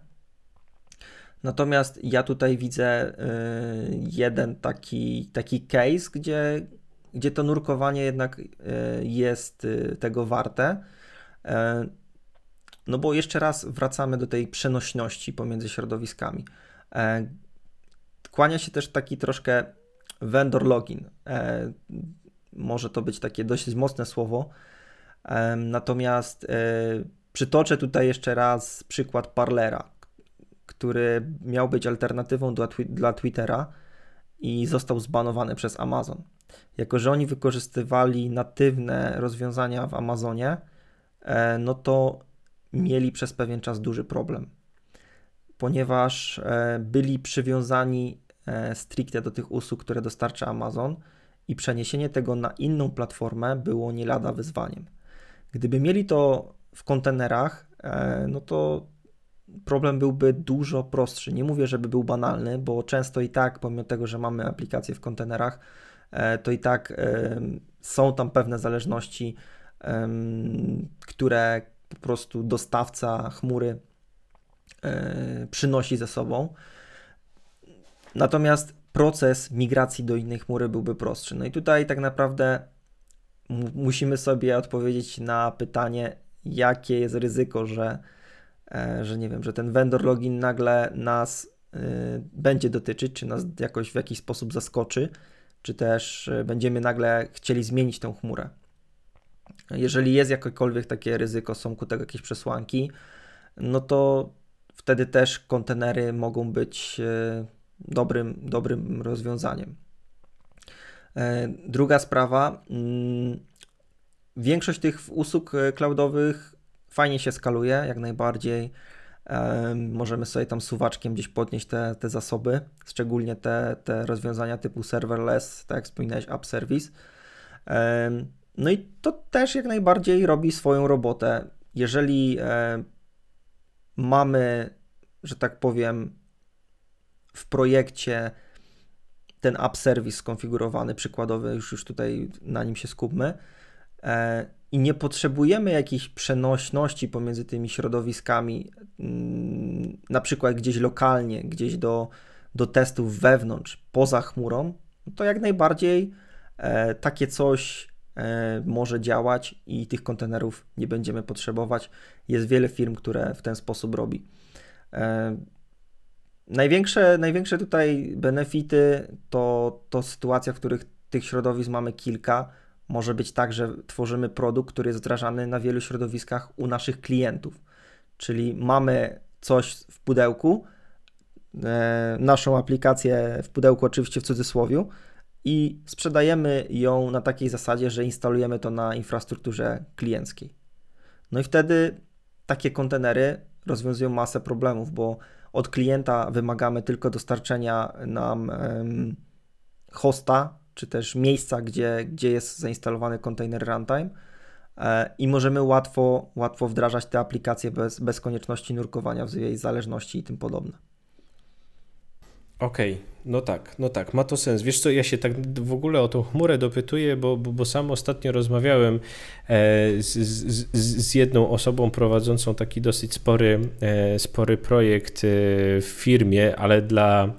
Natomiast ja tutaj widzę y, jeden taki, taki case, gdzie, gdzie to nurkowanie jednak y, jest y, tego warte. no bo jeszcze raz wracamy do tej przenośności pomiędzy środowiskami. E, kłania się też taki troszkę vendor login. E, może to być takie dość mocne słowo. Natomiast przytoczę tutaj jeszcze raz przykład Parlera, który miał być alternatywą dla, dla Twittera i został zbanowany przez Amazon. Jako, że oni wykorzystywali natywne rozwiązania w Amazonie, e, no to mieli przez pewien czas duży problem, ponieważ e, byli przywiązani e, stricte do tych usług, które dostarcza Amazon i przeniesienie tego na inną platformę było nie lada wyzwaniem. Gdyby mieli to w kontenerach, no to problem byłby dużo prostszy. Nie mówię, żeby był banalny, bo często i tak, pomimo tego, że mamy aplikacje w kontenerach, e, to i tak są tam pewne zależności, które po prostu dostawca chmury e, przynosi ze sobą. Natomiast proces migracji do innej chmury byłby prostszy. No i tutaj tak naprawdę musimy sobie odpowiedzieć na pytanie, jakie jest ryzyko, że E, że nie wiem, że ten vendor login nagle nas y, będzie dotyczyć, czy nas jakoś w jakiś sposób zaskoczy, czy też y, będziemy nagle chcieli zmienić tę chmurę. Jeżeli jest jakiekolwiek takie ryzyko, są ku tego jakieś przesłanki, no to wtedy też kontenery mogą być y, dobrym, dobrym rozwiązaniem. E, druga sprawa. Mm, większość tych usług cloudowych fajnie się skaluje, jak najbardziej. Możemy sobie tam suwaczkiem gdzieś podnieść te, te zasoby, szczególnie te, te rozwiązania typu serverless, tak jak wspominałeś, app service. No i to też jak najbardziej robi swoją robotę. Jeżeli mamy, że tak powiem, w projekcie ten app service skonfigurowany, przykładowy, już, już tutaj na nim się skupmy, e, i nie potrzebujemy jakiejś przenośności pomiędzy tymi środowiskami, mm, na przykład gdzieś lokalnie, gdzieś do, do testów wewnątrz, poza chmurą, to jak najbardziej e, takie coś e, może działać i tych kontenerów nie będziemy potrzebować. Jest wiele firm, które w ten sposób robi. E, największe, największe tutaj benefity to, to sytuacja, w których tych środowisk mamy kilka może być tak, że tworzymy produkt, który jest wdrażany na wielu środowiskach u naszych klientów. Czyli mamy coś w pudełku, e, naszą aplikację w pudełku, oczywiście w cudzysłowie, i sprzedajemy ją na takiej zasadzie, że instalujemy to na infrastrukturze klienckiej. No i wtedy takie kontenery rozwiązują masę problemów, bo od klienta wymagamy tylko dostarczenia nam hosta, czy też miejsca, gdzie, gdzie jest zainstalowany kontener runtime e, i możemy łatwo, łatwo wdrażać te aplikacje bez, bez konieczności nurkowania w jej zależności i tym podobne. Okej, okay. no tak, no tak, ma to sens. Wiesz co, ja się tak w ogóle o tą chmurę dopytuję, bo, bo, bo sam ostatnio rozmawiałem e, z, z, z, jedną osobą prowadzącą taki dosyć spory, e, spory projekt w firmie, ale dla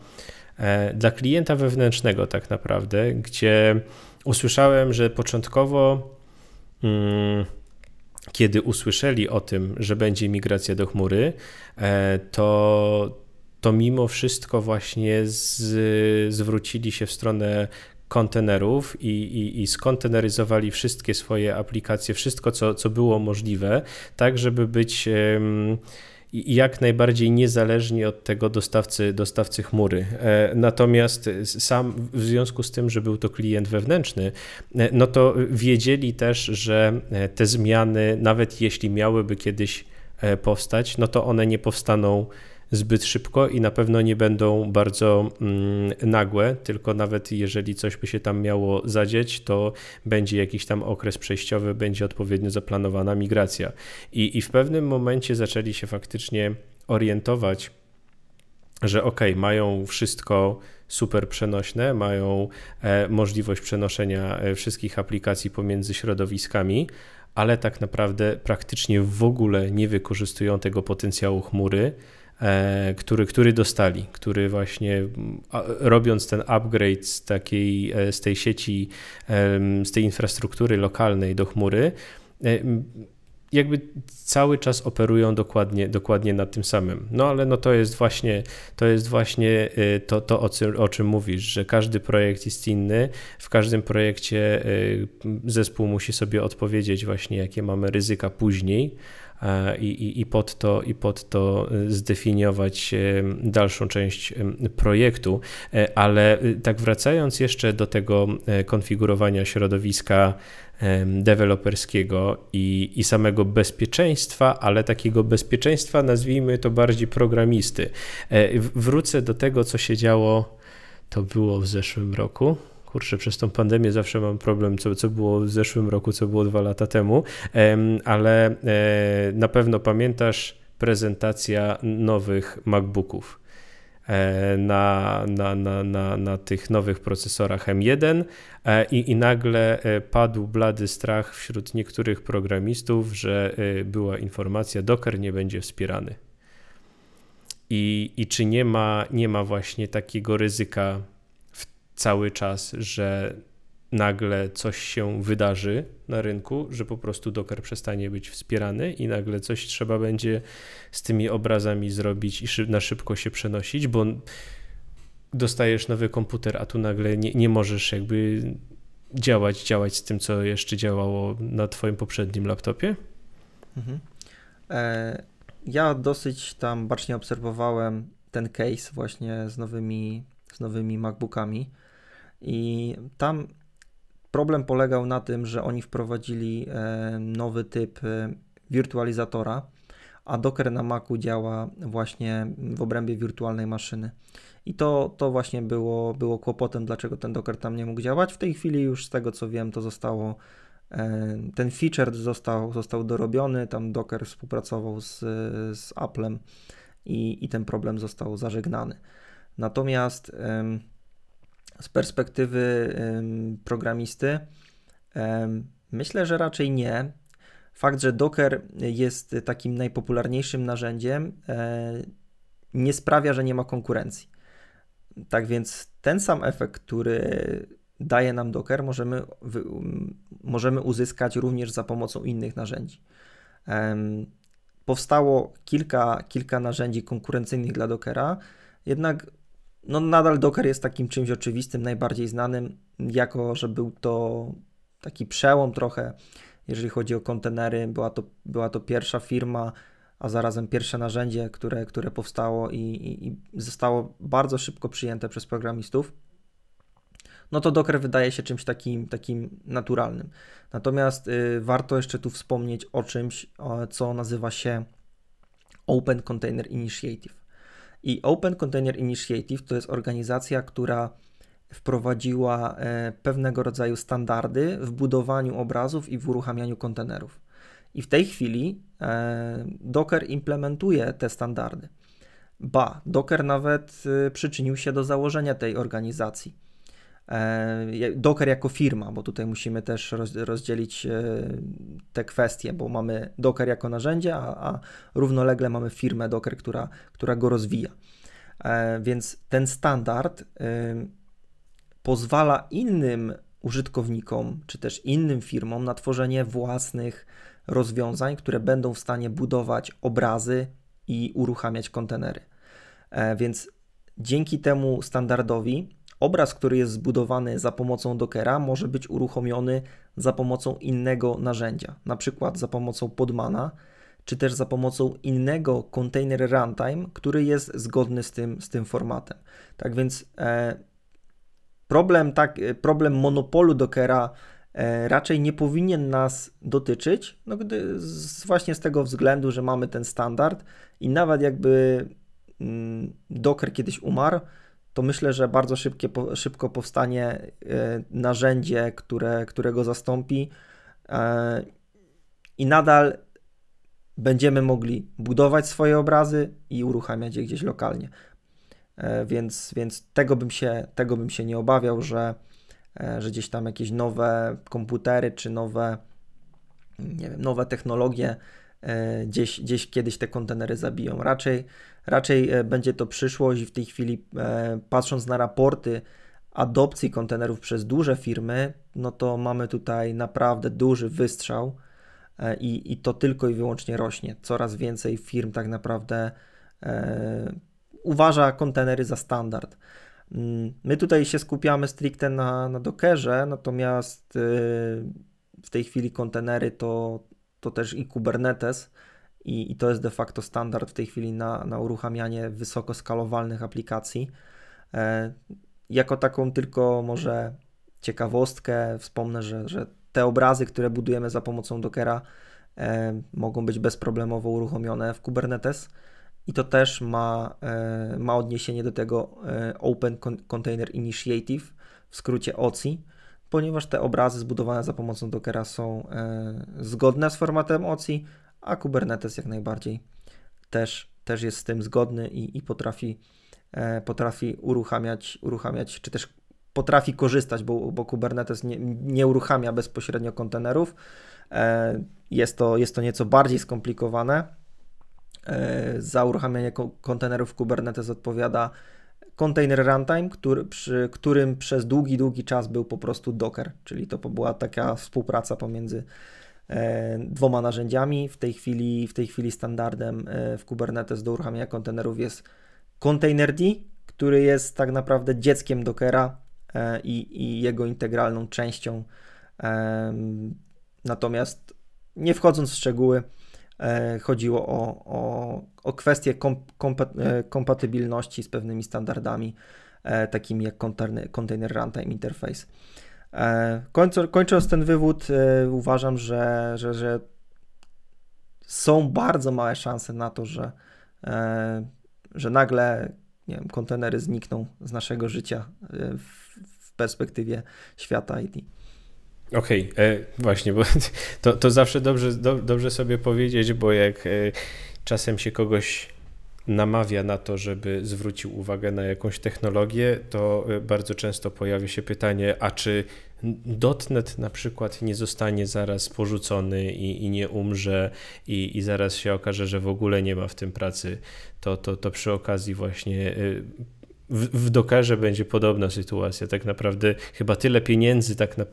dla klienta wewnętrznego, tak naprawdę, gdzie usłyszałem, że początkowo, mm, kiedy usłyszeli o tym, że będzie migracja do chmury, e, to, to mimo wszystko właśnie z, zwrócili się w stronę kontenerów i, i, i skonteneryzowali wszystkie swoje aplikacje, wszystko, co, co było możliwe, tak, żeby być i jak najbardziej niezależni od tego dostawcy, dostawcy chmury. E, natomiast sam w związku z tym, że był to klient wewnętrzny, e, no to wiedzieli też, że e, te zmiany, nawet jeśli miałyby kiedyś powstać, no to one nie powstaną zbyt szybko i na pewno nie będą bardzo mm, nagłe, tylko nawet jeżeli coś by się tam miało zadzieć, to będzie jakiś tam okres przejściowy, będzie odpowiednio zaplanowana migracja. I, i w pewnym momencie zaczęli się faktycznie orientować, że ok, mają wszystko super przenośne, mają e, możliwość przenoszenia e, wszystkich aplikacji pomiędzy środowiskami, ale tak naprawdę praktycznie w ogóle nie wykorzystują tego potencjału chmury który, który dostali, który właśnie robiąc ten upgrade z, takiej, e, z tej sieci, z tej infrastruktury lokalnej do chmury, e, jakby cały czas operują dokładnie, dokładnie na tym samym. No ale no to jest właśnie, to jest właśnie y, to, to o, czym, o czym mówisz, że każdy projekt jest inny. W każdym projekcie y, zespół musi sobie odpowiedzieć właśnie, jakie mamy ryzyka później. I, i, i, pod to, i pod to y, zdefiniować dalszą część projektu. E, ale tak wracając jeszcze do tego e, konfigurowania środowiska deweloperskiego i, i samego bezpieczeństwa, ale takiego bezpieczeństwa, nazwijmy to bardziej programisty. E, wrócę do tego, co się działo, to było w zeszłym roku. Kurczę, przez tą pandemię zawsze mam problem, co, co było w zeszłym roku, co było dwa lata temu, ale e, na pewno pamiętasz prezentacja nowych MacBooków. E, na, na, na, na, na tych nowych procesorach M1 e, i, i nagle e, padł blady strach wśród niektórych programistów, że była informacja, Docker nie będzie wspierany. I, i czy nie ma, nie ma właśnie takiego ryzyka cały czas, że nagle coś się wydarzy na rynku, że po prostu Docker przestanie być wspierany i nagle coś trzeba będzie z tymi obrazami zrobić i na szybko się przenosić, bo dostajesz nowy komputer, a tu nagle nie, nie możesz jakby działać, działać z tym, co jeszcze działało na twoim poprzednim laptopie? Mhm. E, ja dosyć tam bacznie obserwowałem ten case właśnie z nowymi, z nowymi MacBookami i tam Problem polegał na tym, że oni wprowadzili e, nowy typ e, wirtualizatora, a Docker na Macu działa właśnie w obrębie wirtualnej maszyny. I to, to właśnie było, było kłopotem, dlaczego ten Docker tam nie mógł działać. W tej chwili już z tego co wiem, to zostało, e, ten feature został, został dorobiony, tam Docker współpracował z, z Applem i, i ten problem został zażegnany. Natomiast z perspektywy programisty? Myślę, że raczej nie. Fakt, że Docker jest takim najpopularniejszym narzędziem, e, nie sprawia, że nie ma konkurencji. Tak więc ten sam efekt, który daje nam Docker, możemy, możemy uzyskać również za pomocą innych narzędzi. Powstało kilka, kilka narzędzi konkurencyjnych dla Dockera, jednak no nadal Docker jest takim czymś oczywistym, najbardziej znanym, jako że był to taki przełom trochę, jeżeli chodzi o kontenery. Była to, była to pierwsza firma, a zarazem pierwsze narzędzie, które, które powstało i, i, i zostało bardzo szybko przyjęte przez programistów. No to Docker wydaje się czymś takim, takim naturalnym. Natomiast y, warto jeszcze tu wspomnieć o czymś, o, co nazywa się Open Container Initiative. I Open Container Initiative to jest organizacja, która wprowadziła e, pewnego rodzaju standardy w budowaniu obrazów i w uruchamianiu kontenerów. I w tej chwili e, Docker implementuje te standardy. Ba, Docker nawet e, przyczynił się do założenia tej organizacji. E, Docker jako firma, bo tutaj musimy też rozdzielić e, te kwestie, bo mamy Docker jako narzędzie, a, a równolegle mamy firmę Docker, która, która go rozwija. E, więc ten standard pozwala innym użytkownikom, czy też innym firmom na tworzenie własnych rozwiązań, które będą w stanie budować obrazy i uruchamiać kontenery. Więc dzięki temu standardowi Obraz, który jest zbudowany za pomocą Dockera, może być uruchomiony za pomocą innego narzędzia, na przykład za pomocą Podmana, czy też za pomocą innego container runtime, który jest zgodny z tym, z tym formatem. Tak więc e, problem, tak, problem monopolu Dockera e, raczej nie powinien nas dotyczyć, no gdy z, właśnie z tego względu, że mamy ten standard i nawet jakby mm, Docker kiedyś umarł, to myślę, że bardzo szybkie, szybko powstanie e, narzędzie, które, które go zastąpi e, i nadal będziemy mogli budować swoje obrazy i uruchamiać je gdzieś lokalnie. E, więc, więc tego, bym się, tego bym się nie obawiał, że, że gdzieś tam jakieś nowe komputery czy nowe, nie wiem, nowe technologie gdzieś, gdzieś kiedyś te kontenery zabiją. Raczej Raczej e, będzie to przyszłość i w tej chwili e, patrząc na raporty adopcji kontenerów przez duże firmy, no to mamy tutaj naprawdę duży wystrzał i, i to tylko i wyłącznie rośnie. Coraz więcej firm tak naprawdę e, uważa kontenery za standard. Mm, my tutaj się skupiamy stricte na, na Dockerze, natomiast w tej chwili kontenery to, to też i Kubernetes i, i to jest de facto standard w tej chwili na, na uruchamianie wysoko skalowalnych aplikacji. E, jako taką tylko może ciekawostkę wspomnę, że, że te obrazy, które budujemy za pomocą Dockera e, mogą być bezproblemowo uruchomione w Kubernetes i to też ma, e, ma odniesienie do tego Open Container Initiative, w skrócie OCI, ponieważ te obrazy zbudowane za pomocą Dockera są zgodne z formatem OCI, a Kubernetes jak najbardziej też, też jest z tym zgodny i, i potrafi, potrafi uruchamiać, uruchamiać, czy też potrafi korzystać, bo, bo Kubernetes nie, nie uruchamia bezpośrednio kontenerów. Jest to, jest to nieco bardziej skomplikowane, E, za uruchamianie kontenerów Kubernetes odpowiada container runtime, który, przy którym przez długi, długi czas był po prostu Docker, czyli to była taka współpraca pomiędzy e, dwoma narzędziami. W tej chwili, w tej chwili standardem e, w Kubernetes do uruchamiania kontenerów jest Containerd, który jest tak naprawdę dzieckiem Dockera i, i jego integralną częścią. Natomiast nie wchodząc w szczegóły, E, chodziło o, o, o kwestię kom, e, kompatybilności z pewnymi standardami, e, takimi jak Container Runtime Interface. Kończąc ten wywód, uważam, że, że, że są bardzo małe szanse na to, że, że nagle nie wiem, kontenery znikną z naszego życia w, w perspektywie świata IT. Okej, okay, e, właśnie, bo to, to zawsze dobrze, do, dobrze sobie powiedzieć, bo jak e, czasem się kogoś namawia na to, żeby zwrócił uwagę na jakąś technologię, to e, bardzo często pojawia się pytanie, a czy dotnet na przykład nie zostanie zaraz porzucony i, i nie umrze i, i zaraz się okaże, że w ogóle nie ma w tym pracy, to, to, to przy okazji właśnie w, w będzie podobna sytuacja. Tak naprawdę chyba tyle pieniędzy tak na,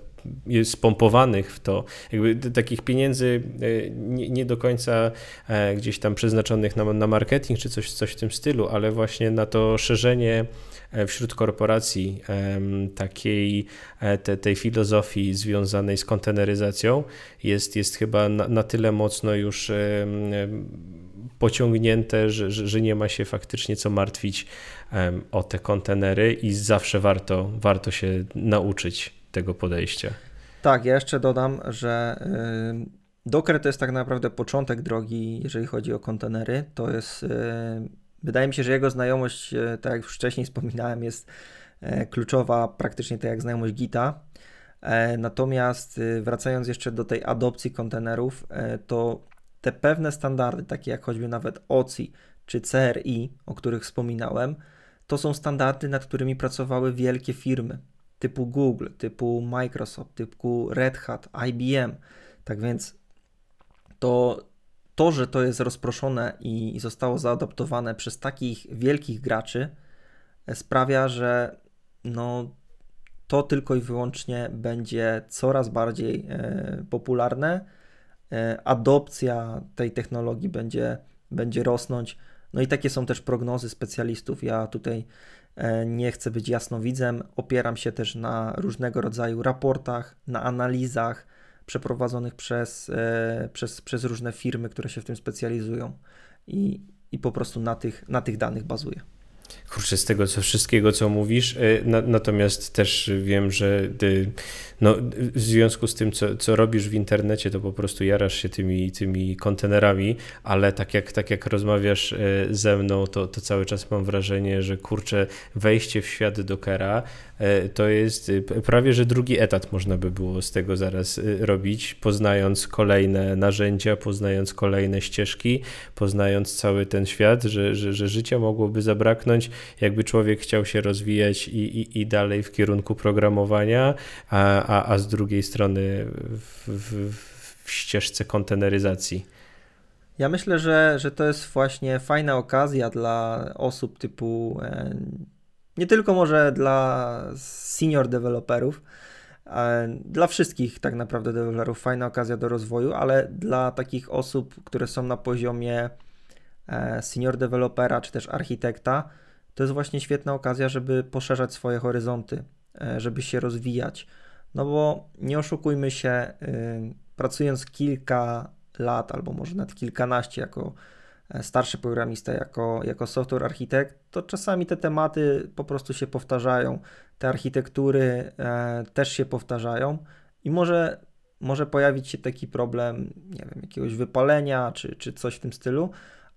jest pompowanych w to, jakby takich pieniędzy e, nie, nie do końca e, gdzieś tam przeznaczonych na, na marketing czy coś, coś w tym stylu, ale właśnie na to szerzenie e, wśród korporacji takiej te, tej filozofii związanej z konteneryzacją jest, jest chyba na, na tyle mocno już pociągnięte, że, że, że, nie ma się faktycznie co martwić o te kontenery i zawsze warto, warto się nauczyć tego podejścia. Tak, ja jeszcze dodam, że Docker to jest tak naprawdę początek drogi, jeżeli chodzi o kontenery. To jest, wydaje mi się, że jego znajomość, e, tak jak już wcześniej wspominałem, jest e, kluczowa, praktycznie tak jak znajomość Gita. E, natomiast wracając jeszcze do tej adopcji kontenerów, to te pewne standardy, takie jak choćby nawet OCI czy CRI, o których wspominałem, to są standardy, nad którymi pracowały wielkie firmy typu Google, typu Microsoft, typu Red Hat, IBM. Tak więc to, to że to jest rozproszone i zostało zaadaptowane przez takich wielkich graczy, e, sprawia, że no, to tylko i wyłącznie będzie coraz bardziej e, popularne. E, adopcja tej technologii będzie, będzie rosnąć. No i takie są też prognozy specjalistów. Ja tutaj e, nie chcę być jasnowidzem, opieram się też na różnego rodzaju raportach, na analizach przeprowadzonych przez, e, przez, przez różne firmy, które się w tym specjalizują i, i po prostu na tych, na tych danych bazuję kurczę, z tego co, wszystkiego, co mówisz. E, na, natomiast też wiem, że ty, no, w związku z tym, co, co robisz w internecie, to po prostu jarasz się tymi, tymi kontenerami, ale tak jak, tak jak rozmawiasz e, ze mną, to, to cały czas mam wrażenie, że kurczę, wejście w świat Dockera e, to jest prawie, że drugi etat można by było z tego zaraz robić, poznając kolejne narzędzia, poznając kolejne ścieżki, poznając cały ten świat, że, że, że życia mogłoby zabraknąć, jakby człowiek chciał się rozwijać i, i, i dalej w kierunku programowania, a, a, a z drugiej strony w, w, w ścieżce konteneryzacji. Ja myślę, że, że to jest właśnie fajna okazja dla osób typu, e, nie tylko może dla senior deweloperów, Dla wszystkich tak naprawdę deweloperów fajna okazja do rozwoju, ale dla takich osób, które są na poziomie e, senior dewelopera czy też architekta, to jest właśnie świetna okazja, żeby poszerzać swoje horyzonty, e, żeby się rozwijać. No bo nie oszukujmy się, y, pracując kilka lat albo może nawet kilkanaście jako e, starszy programista, jako, jako software architekt, to czasami te tematy po prostu się powtarzają, te architektury e, też się powtarzają i może, może pojawić się taki problem, nie wiem, jakiegoś wypalenia czy, czy coś w tym stylu,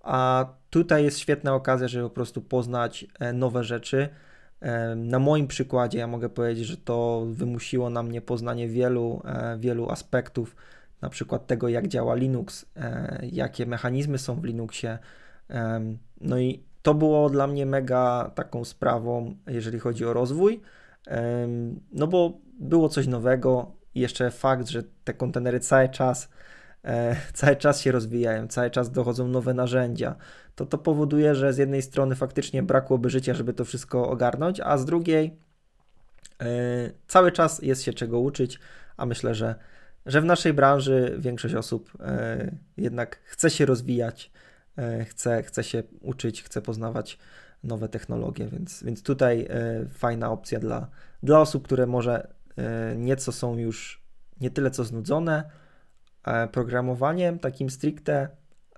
a tutaj jest świetna okazja, żeby po prostu poznać e, nowe rzeczy. E, na moim przykładzie ja mogę powiedzieć, że to wymusiło na mnie poznanie wielu, e, wielu aspektów, na przykład tego, jak działa Linux, jakie mechanizmy są w Linuxie. No i to było dla mnie mega taką sprawą, jeżeli chodzi o rozwój, no bo było coś nowego. Jeszcze fakt, że te kontenery cały czas cały czas się rozwijają, cały czas dochodzą nowe narzędzia, to to powoduje, że z jednej strony faktycznie brakłoby życia, żeby to wszystko ogarnąć, a z drugiej e, cały czas jest się czego uczyć, a myślę, że, że w naszej branży większość osób e, jednak chce się rozwijać, chce, chce się uczyć, chce poznawać nowe technologie, więc, więc tutaj fajna opcja dla, dla osób, które może nieco są już nie tyle co znudzone, E, programowaniem takim stricte,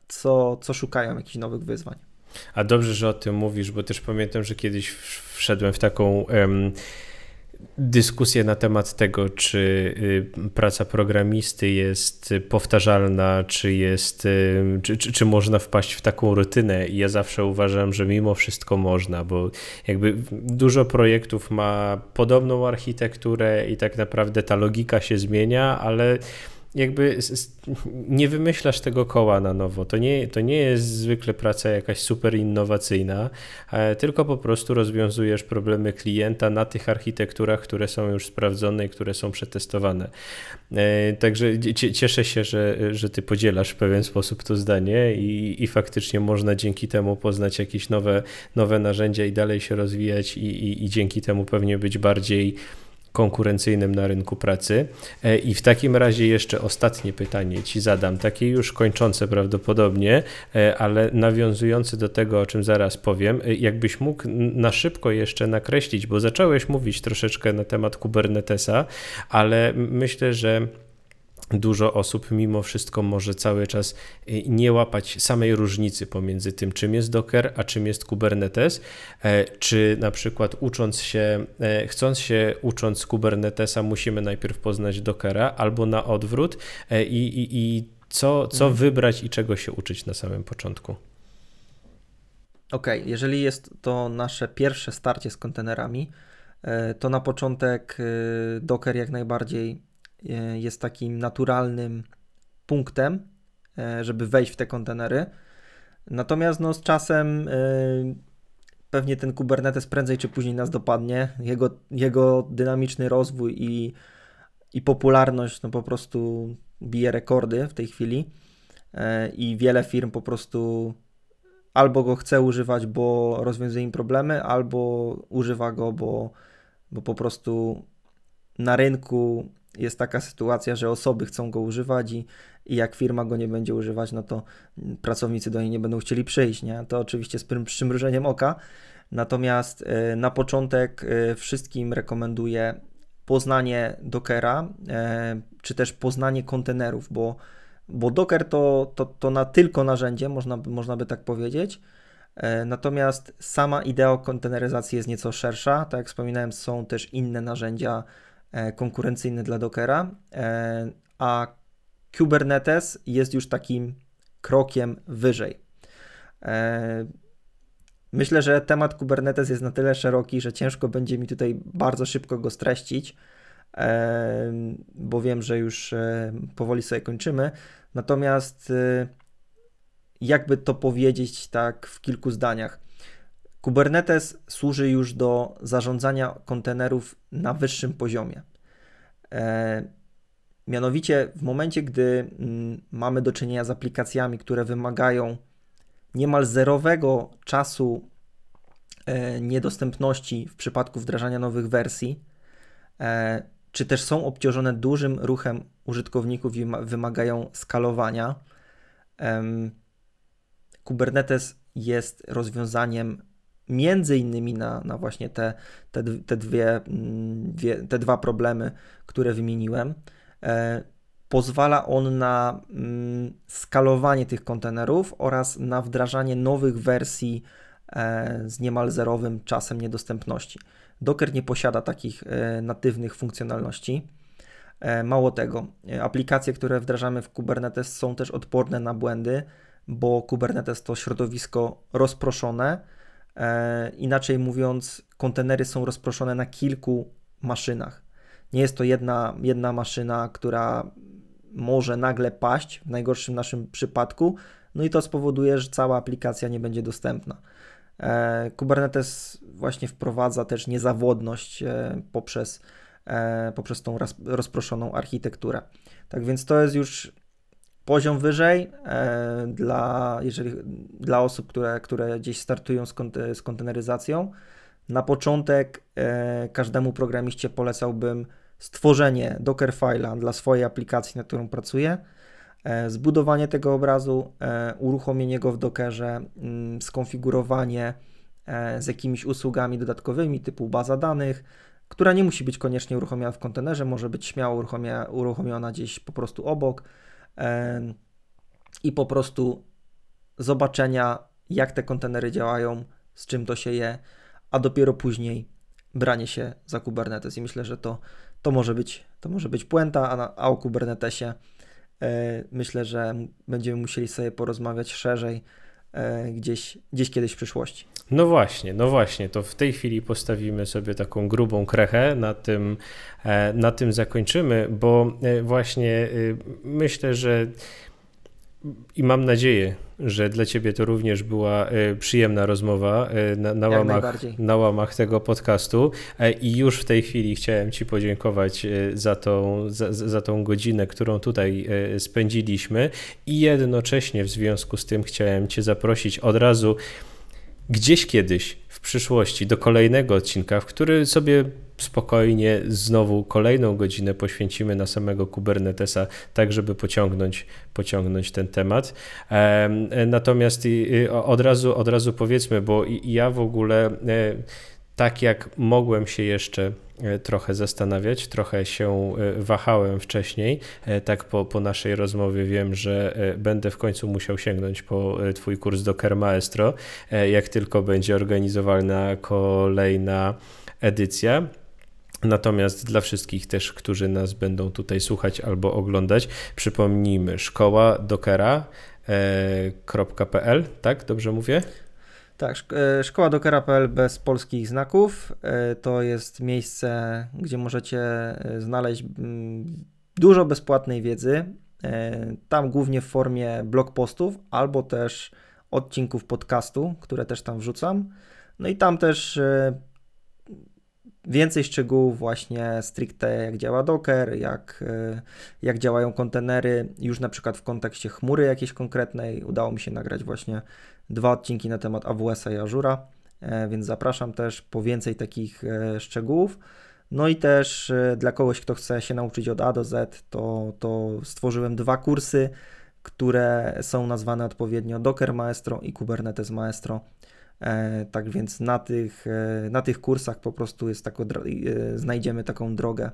co, co szukają jakichś nowych wyzwań. A dobrze, że o tym mówisz, bo też pamiętam, że kiedyś wszedłem w taką um, dyskusję na temat tego, czy y, praca programisty jest powtarzalna, czy jest, y, czy, czy, czy, można wpaść w taką rutynę. I ja zawsze uważam, że mimo wszystko można, bo jakby dużo projektów ma podobną architekturę i tak naprawdę ta logika się zmienia, ale jakby nie wymyślasz tego koła na nowo. To nie, to nie jest zwykle praca jakaś super innowacyjna, e, tylko po prostu rozwiązujesz problemy klienta na tych architekturach, które są już sprawdzone i które są przetestowane. E, także cieszę się, że, że ty podzielasz w pewien sposób to zdanie i, i faktycznie można dzięki temu poznać jakieś nowe, nowe narzędzia i dalej się rozwijać i, i, i dzięki temu pewnie być bardziej konkurencyjnym na rynku pracy. E, I w takim razie jeszcze ostatnie pytanie Ci zadam, takie już kończące prawdopodobnie, e, ale nawiązujące do tego, o czym zaraz powiem. E, jakbyś mógł na szybko jeszcze nakreślić, bo zacząłeś mówić troszeczkę na temat Kubernetesa, ale myślę, że dużo osób mimo wszystko może cały czas y, nie łapać samej różnicy pomiędzy tym, czym jest Docker, a czym jest Kubernetes. E, czy na przykład ucząc się, e, chcąc się ucząc Kubernetesa, musimy najpierw poznać Dockera, albo na odwrót e, i, i, i co, co mhm. wybrać i czego się uczyć na samym początku. Ok, jeżeli jest to nasze pierwsze starcie z kontenerami, to na początek Docker jak najbardziej jest takim naturalnym punktem, e, żeby wejść w te kontenery. Natomiast no, z czasem e, pewnie ten Kubernetes prędzej czy później nas dopadnie. Jego, jego dynamiczny rozwój i, i popularność no, po prostu bije rekordy w tej chwili i wiele firm po prostu albo go chce używać, bo rozwiązuje im problemy, albo używa go, bo, bo po prostu na rynku jest taka sytuacja, że osoby chcą go używać i, i jak firma go nie będzie używać, no to pracownicy do niej nie będą chcieli przyjść, nie? To oczywiście z przymrużeniem oka. Natomiast e, na początek e, wszystkim rekomenduję poznanie Dockera, e, czy też poznanie kontenerów, bo, bo Docker to, to, to na tylko narzędzie, można, można by tak powiedzieć. Natomiast sama idea konteneryzacji jest nieco szersza. Tak jak wspominałem, są też inne narzędzia konkurencyjny dla Dockera, e, a Kubernetes jest już takim krokiem wyżej. E, myślę, że temat Kubernetes jest na tyle szeroki, że ciężko będzie mi tutaj bardzo szybko go streścić, bo wiem, że już powoli sobie kończymy. Natomiast jakby to powiedzieć tak w kilku zdaniach. Kubernetes służy już do zarządzania kontenerów na wyższym poziomie. E, mianowicie, w momencie, gdy mm, mamy do czynienia z aplikacjami, które wymagają niemal zerowego czasu e, niedostępności w przypadku wdrażania nowych wersji, e, czy też są obciążone dużym ruchem użytkowników i wymagają skalowania. Kubernetes jest rozwiązaniem między innymi na, na właśnie te, te, te, dwie, mm, dwie, te dwa problemy, które wymieniłem. E, pozwala on na mm, skalowanie tych kontenerów oraz na wdrażanie nowych wersji e, z niemal zerowym czasem niedostępności. Docker nie posiada takich e, natywnych funkcjonalności. Mało tego, aplikacje, które wdrażamy w Kubernetes są też odporne na błędy, bo Kubernetes to środowisko rozproszone. Inaczej mówiąc, kontenery są rozproszone na kilku maszynach. Nie jest to jedna, jedna maszyna, która może nagle paść, w najgorszym naszym przypadku, no i to spowoduje, że cała aplikacja nie będzie dostępna. E, Kubernetes właśnie wprowadza też niezawodność e, poprzez, e, poprzez tą rozproszoną architekturę. Tak więc to jest już poziom wyżej dla, jeżeli, dla osób, które, które gdzieś startują z, z konteneryzacją. Na początek każdemu programiście polecałbym stworzenie Dockerfile'a dla swojej aplikacji, nad którą pracuję, e, zbudowanie tego obrazu, e, uruchomienie go w Dockerze, mm, skonfigurowanie e, z jakimiś usługami dodatkowymi typu baza danych, która nie musi być koniecznie uruchomiona w kontenerze, może być śmiało uruchomiona, uruchomiona gdzieś po prostu obok i po prostu zobaczenia, jak te kontenery działają, z czym to się je, a dopiero później branie się za Kubernetes. I myślę, że to to może być, to może być puenta, a, na, a o Kubernetesie e, myślę, że będziemy musieli sobie porozmawiać szerzej gdzieś, gdzieś kiedyś w przyszłości. No właśnie, no właśnie, to w tej chwili postawimy sobie taką grubą krechę, na tym, e, na tym zakończymy, bo właśnie myślę, że i mam nadzieję, że dla Ciebie to również była e, przyjemna rozmowa e, na, na, łamach, na łamach tego podcastu. E, I już w tej chwili chciałem Ci podziękować za tą, za, za tą godzinę, którą tutaj spędziliśmy, i jednocześnie w związku z tym chciałem Cię zaprosić od razu gdzieś kiedyś przyszłości do kolejnego odcinka, w który sobie spokojnie znowu kolejną godzinę poświęcimy na samego Kubernetesa, tak żeby pociągnąć, pociągnąć ten temat. Natomiast od razu, od razu powiedzmy, bo ja w ogóle e, tak jak mogłem się jeszcze e, trochę zastanawiać, trochę się e, wahałem wcześniej, tak po, po naszej rozmowie wiem, że będę w końcu musiał sięgnąć po Twój kurs Docker Maestro, jak tylko będzie organizowana kolejna edycja. Natomiast dla wszystkich też, którzy nas będą tutaj słuchać albo oglądać, przypomnijmy szkoła dokera.pl, e, tak? Dobrze mówię? Tak, e, szkoła dokera.pl bez polskich znaków e, to jest miejsce, gdzie możecie znaleźć dużo bezpłatnej wiedzy. Tam głównie w formie blog postów albo też odcinków podcastu, które też tam wrzucam. No i tam też Więcej szczegółów właśnie stricte jak działa Docker, jak, e, jak działają kontenery, już na przykład w kontekście chmury jakiejś konkretnej. Udało mi się nagrać właśnie dwa odcinki na temat AWS-a i Azura, e, więc zapraszam też po więcej takich e, szczegółów. No i też dla kogoś, kto chce się nauczyć od A do Z, to, to stworzyłem dwa kursy, które są nazwane odpowiednio Docker Maestro i Kubernetes Maestro. E, tak więc na tych, e, na tych kursach po prostu jest tako, e, znajdziemy taką drogę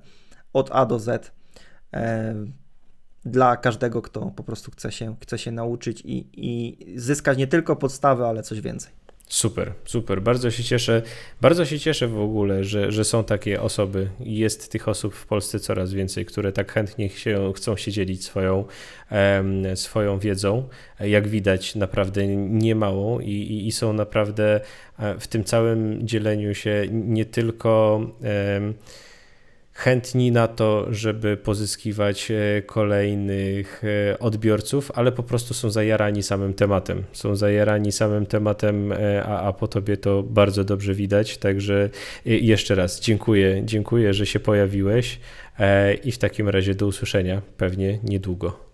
od A do Z dla każdego, kto po prostu chce się, chce się nauczyć i, i zyskać nie tylko podstawy, ale coś więcej. Super, super. Bardzo się cieszę. Bardzo się cieszę w ogóle, że, że są takie osoby. Jest tych osób w Polsce coraz więcej, które tak chętnie się, chcą się dzielić swoją, um, swoją wiedzą. Jak widać, naprawdę niemałą i, i, i, są naprawdę e, w tym całym dzieleniu się nie tylko. Um, chętni na to, żeby pozyskiwać e, kolejnych e, odbiorców, ale po prostu są zajarani samym tematem. Są zajarani samym tematem, e, a, a po tobie to bardzo dobrze widać. Także jeszcze raz dziękuję, dziękuję, że się pojawiłeś i w takim razie do usłyszenia pewnie niedługo.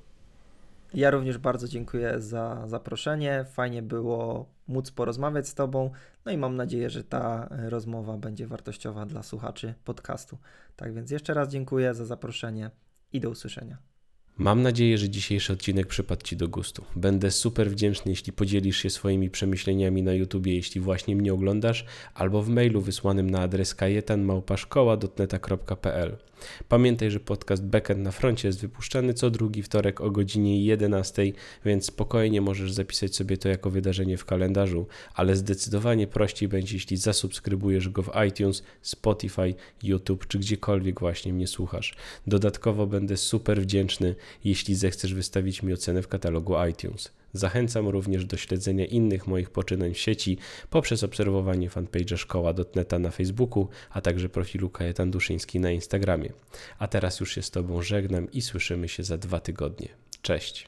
Ja również bardzo dziękuję za zaproszenie. Fajnie było móc porozmawiać z Tobą. No i mam nadzieję, że ta rozmowa będzie wartościowa dla słuchaczy podcastu. Tak więc jeszcze raz dziękuję za zaproszenie i do usłyszenia. Mam nadzieję, że dzisiejszy odcinek przypadł Ci do gustu. Będę super wdzięczny, jeśli podzielisz się swoimi przemyśleniami na YouTubie, jeśli właśnie mnie oglądasz, albo w mailu wysłanym na adres kajetanmałpaszkoła.pl. Pamiętaj, że podcast Backend na froncie jest wypuszczany co drugi wtorek o godzinie 11, więc spokojnie możesz zapisać sobie to jako wydarzenie w kalendarzu, ale zdecydowanie prościej będzie, jeśli zasubskrybujesz go w iTunes, Spotify, YouTube czy gdziekolwiek właśnie mnie słuchasz. Dodatkowo będę super wdzięczny, jeśli zechcesz wystawić mi ocenę w katalogu iTunes. Zachęcam również do śledzenia innych moich poczynań w sieci poprzez obserwowanie fanpage'a szkoła.neta na Facebooku, a także profilu Kajetan Duszyński na Instagramie. A teraz już się z Tobą żegnam i słyszymy się za dwa tygodnie. Cześć!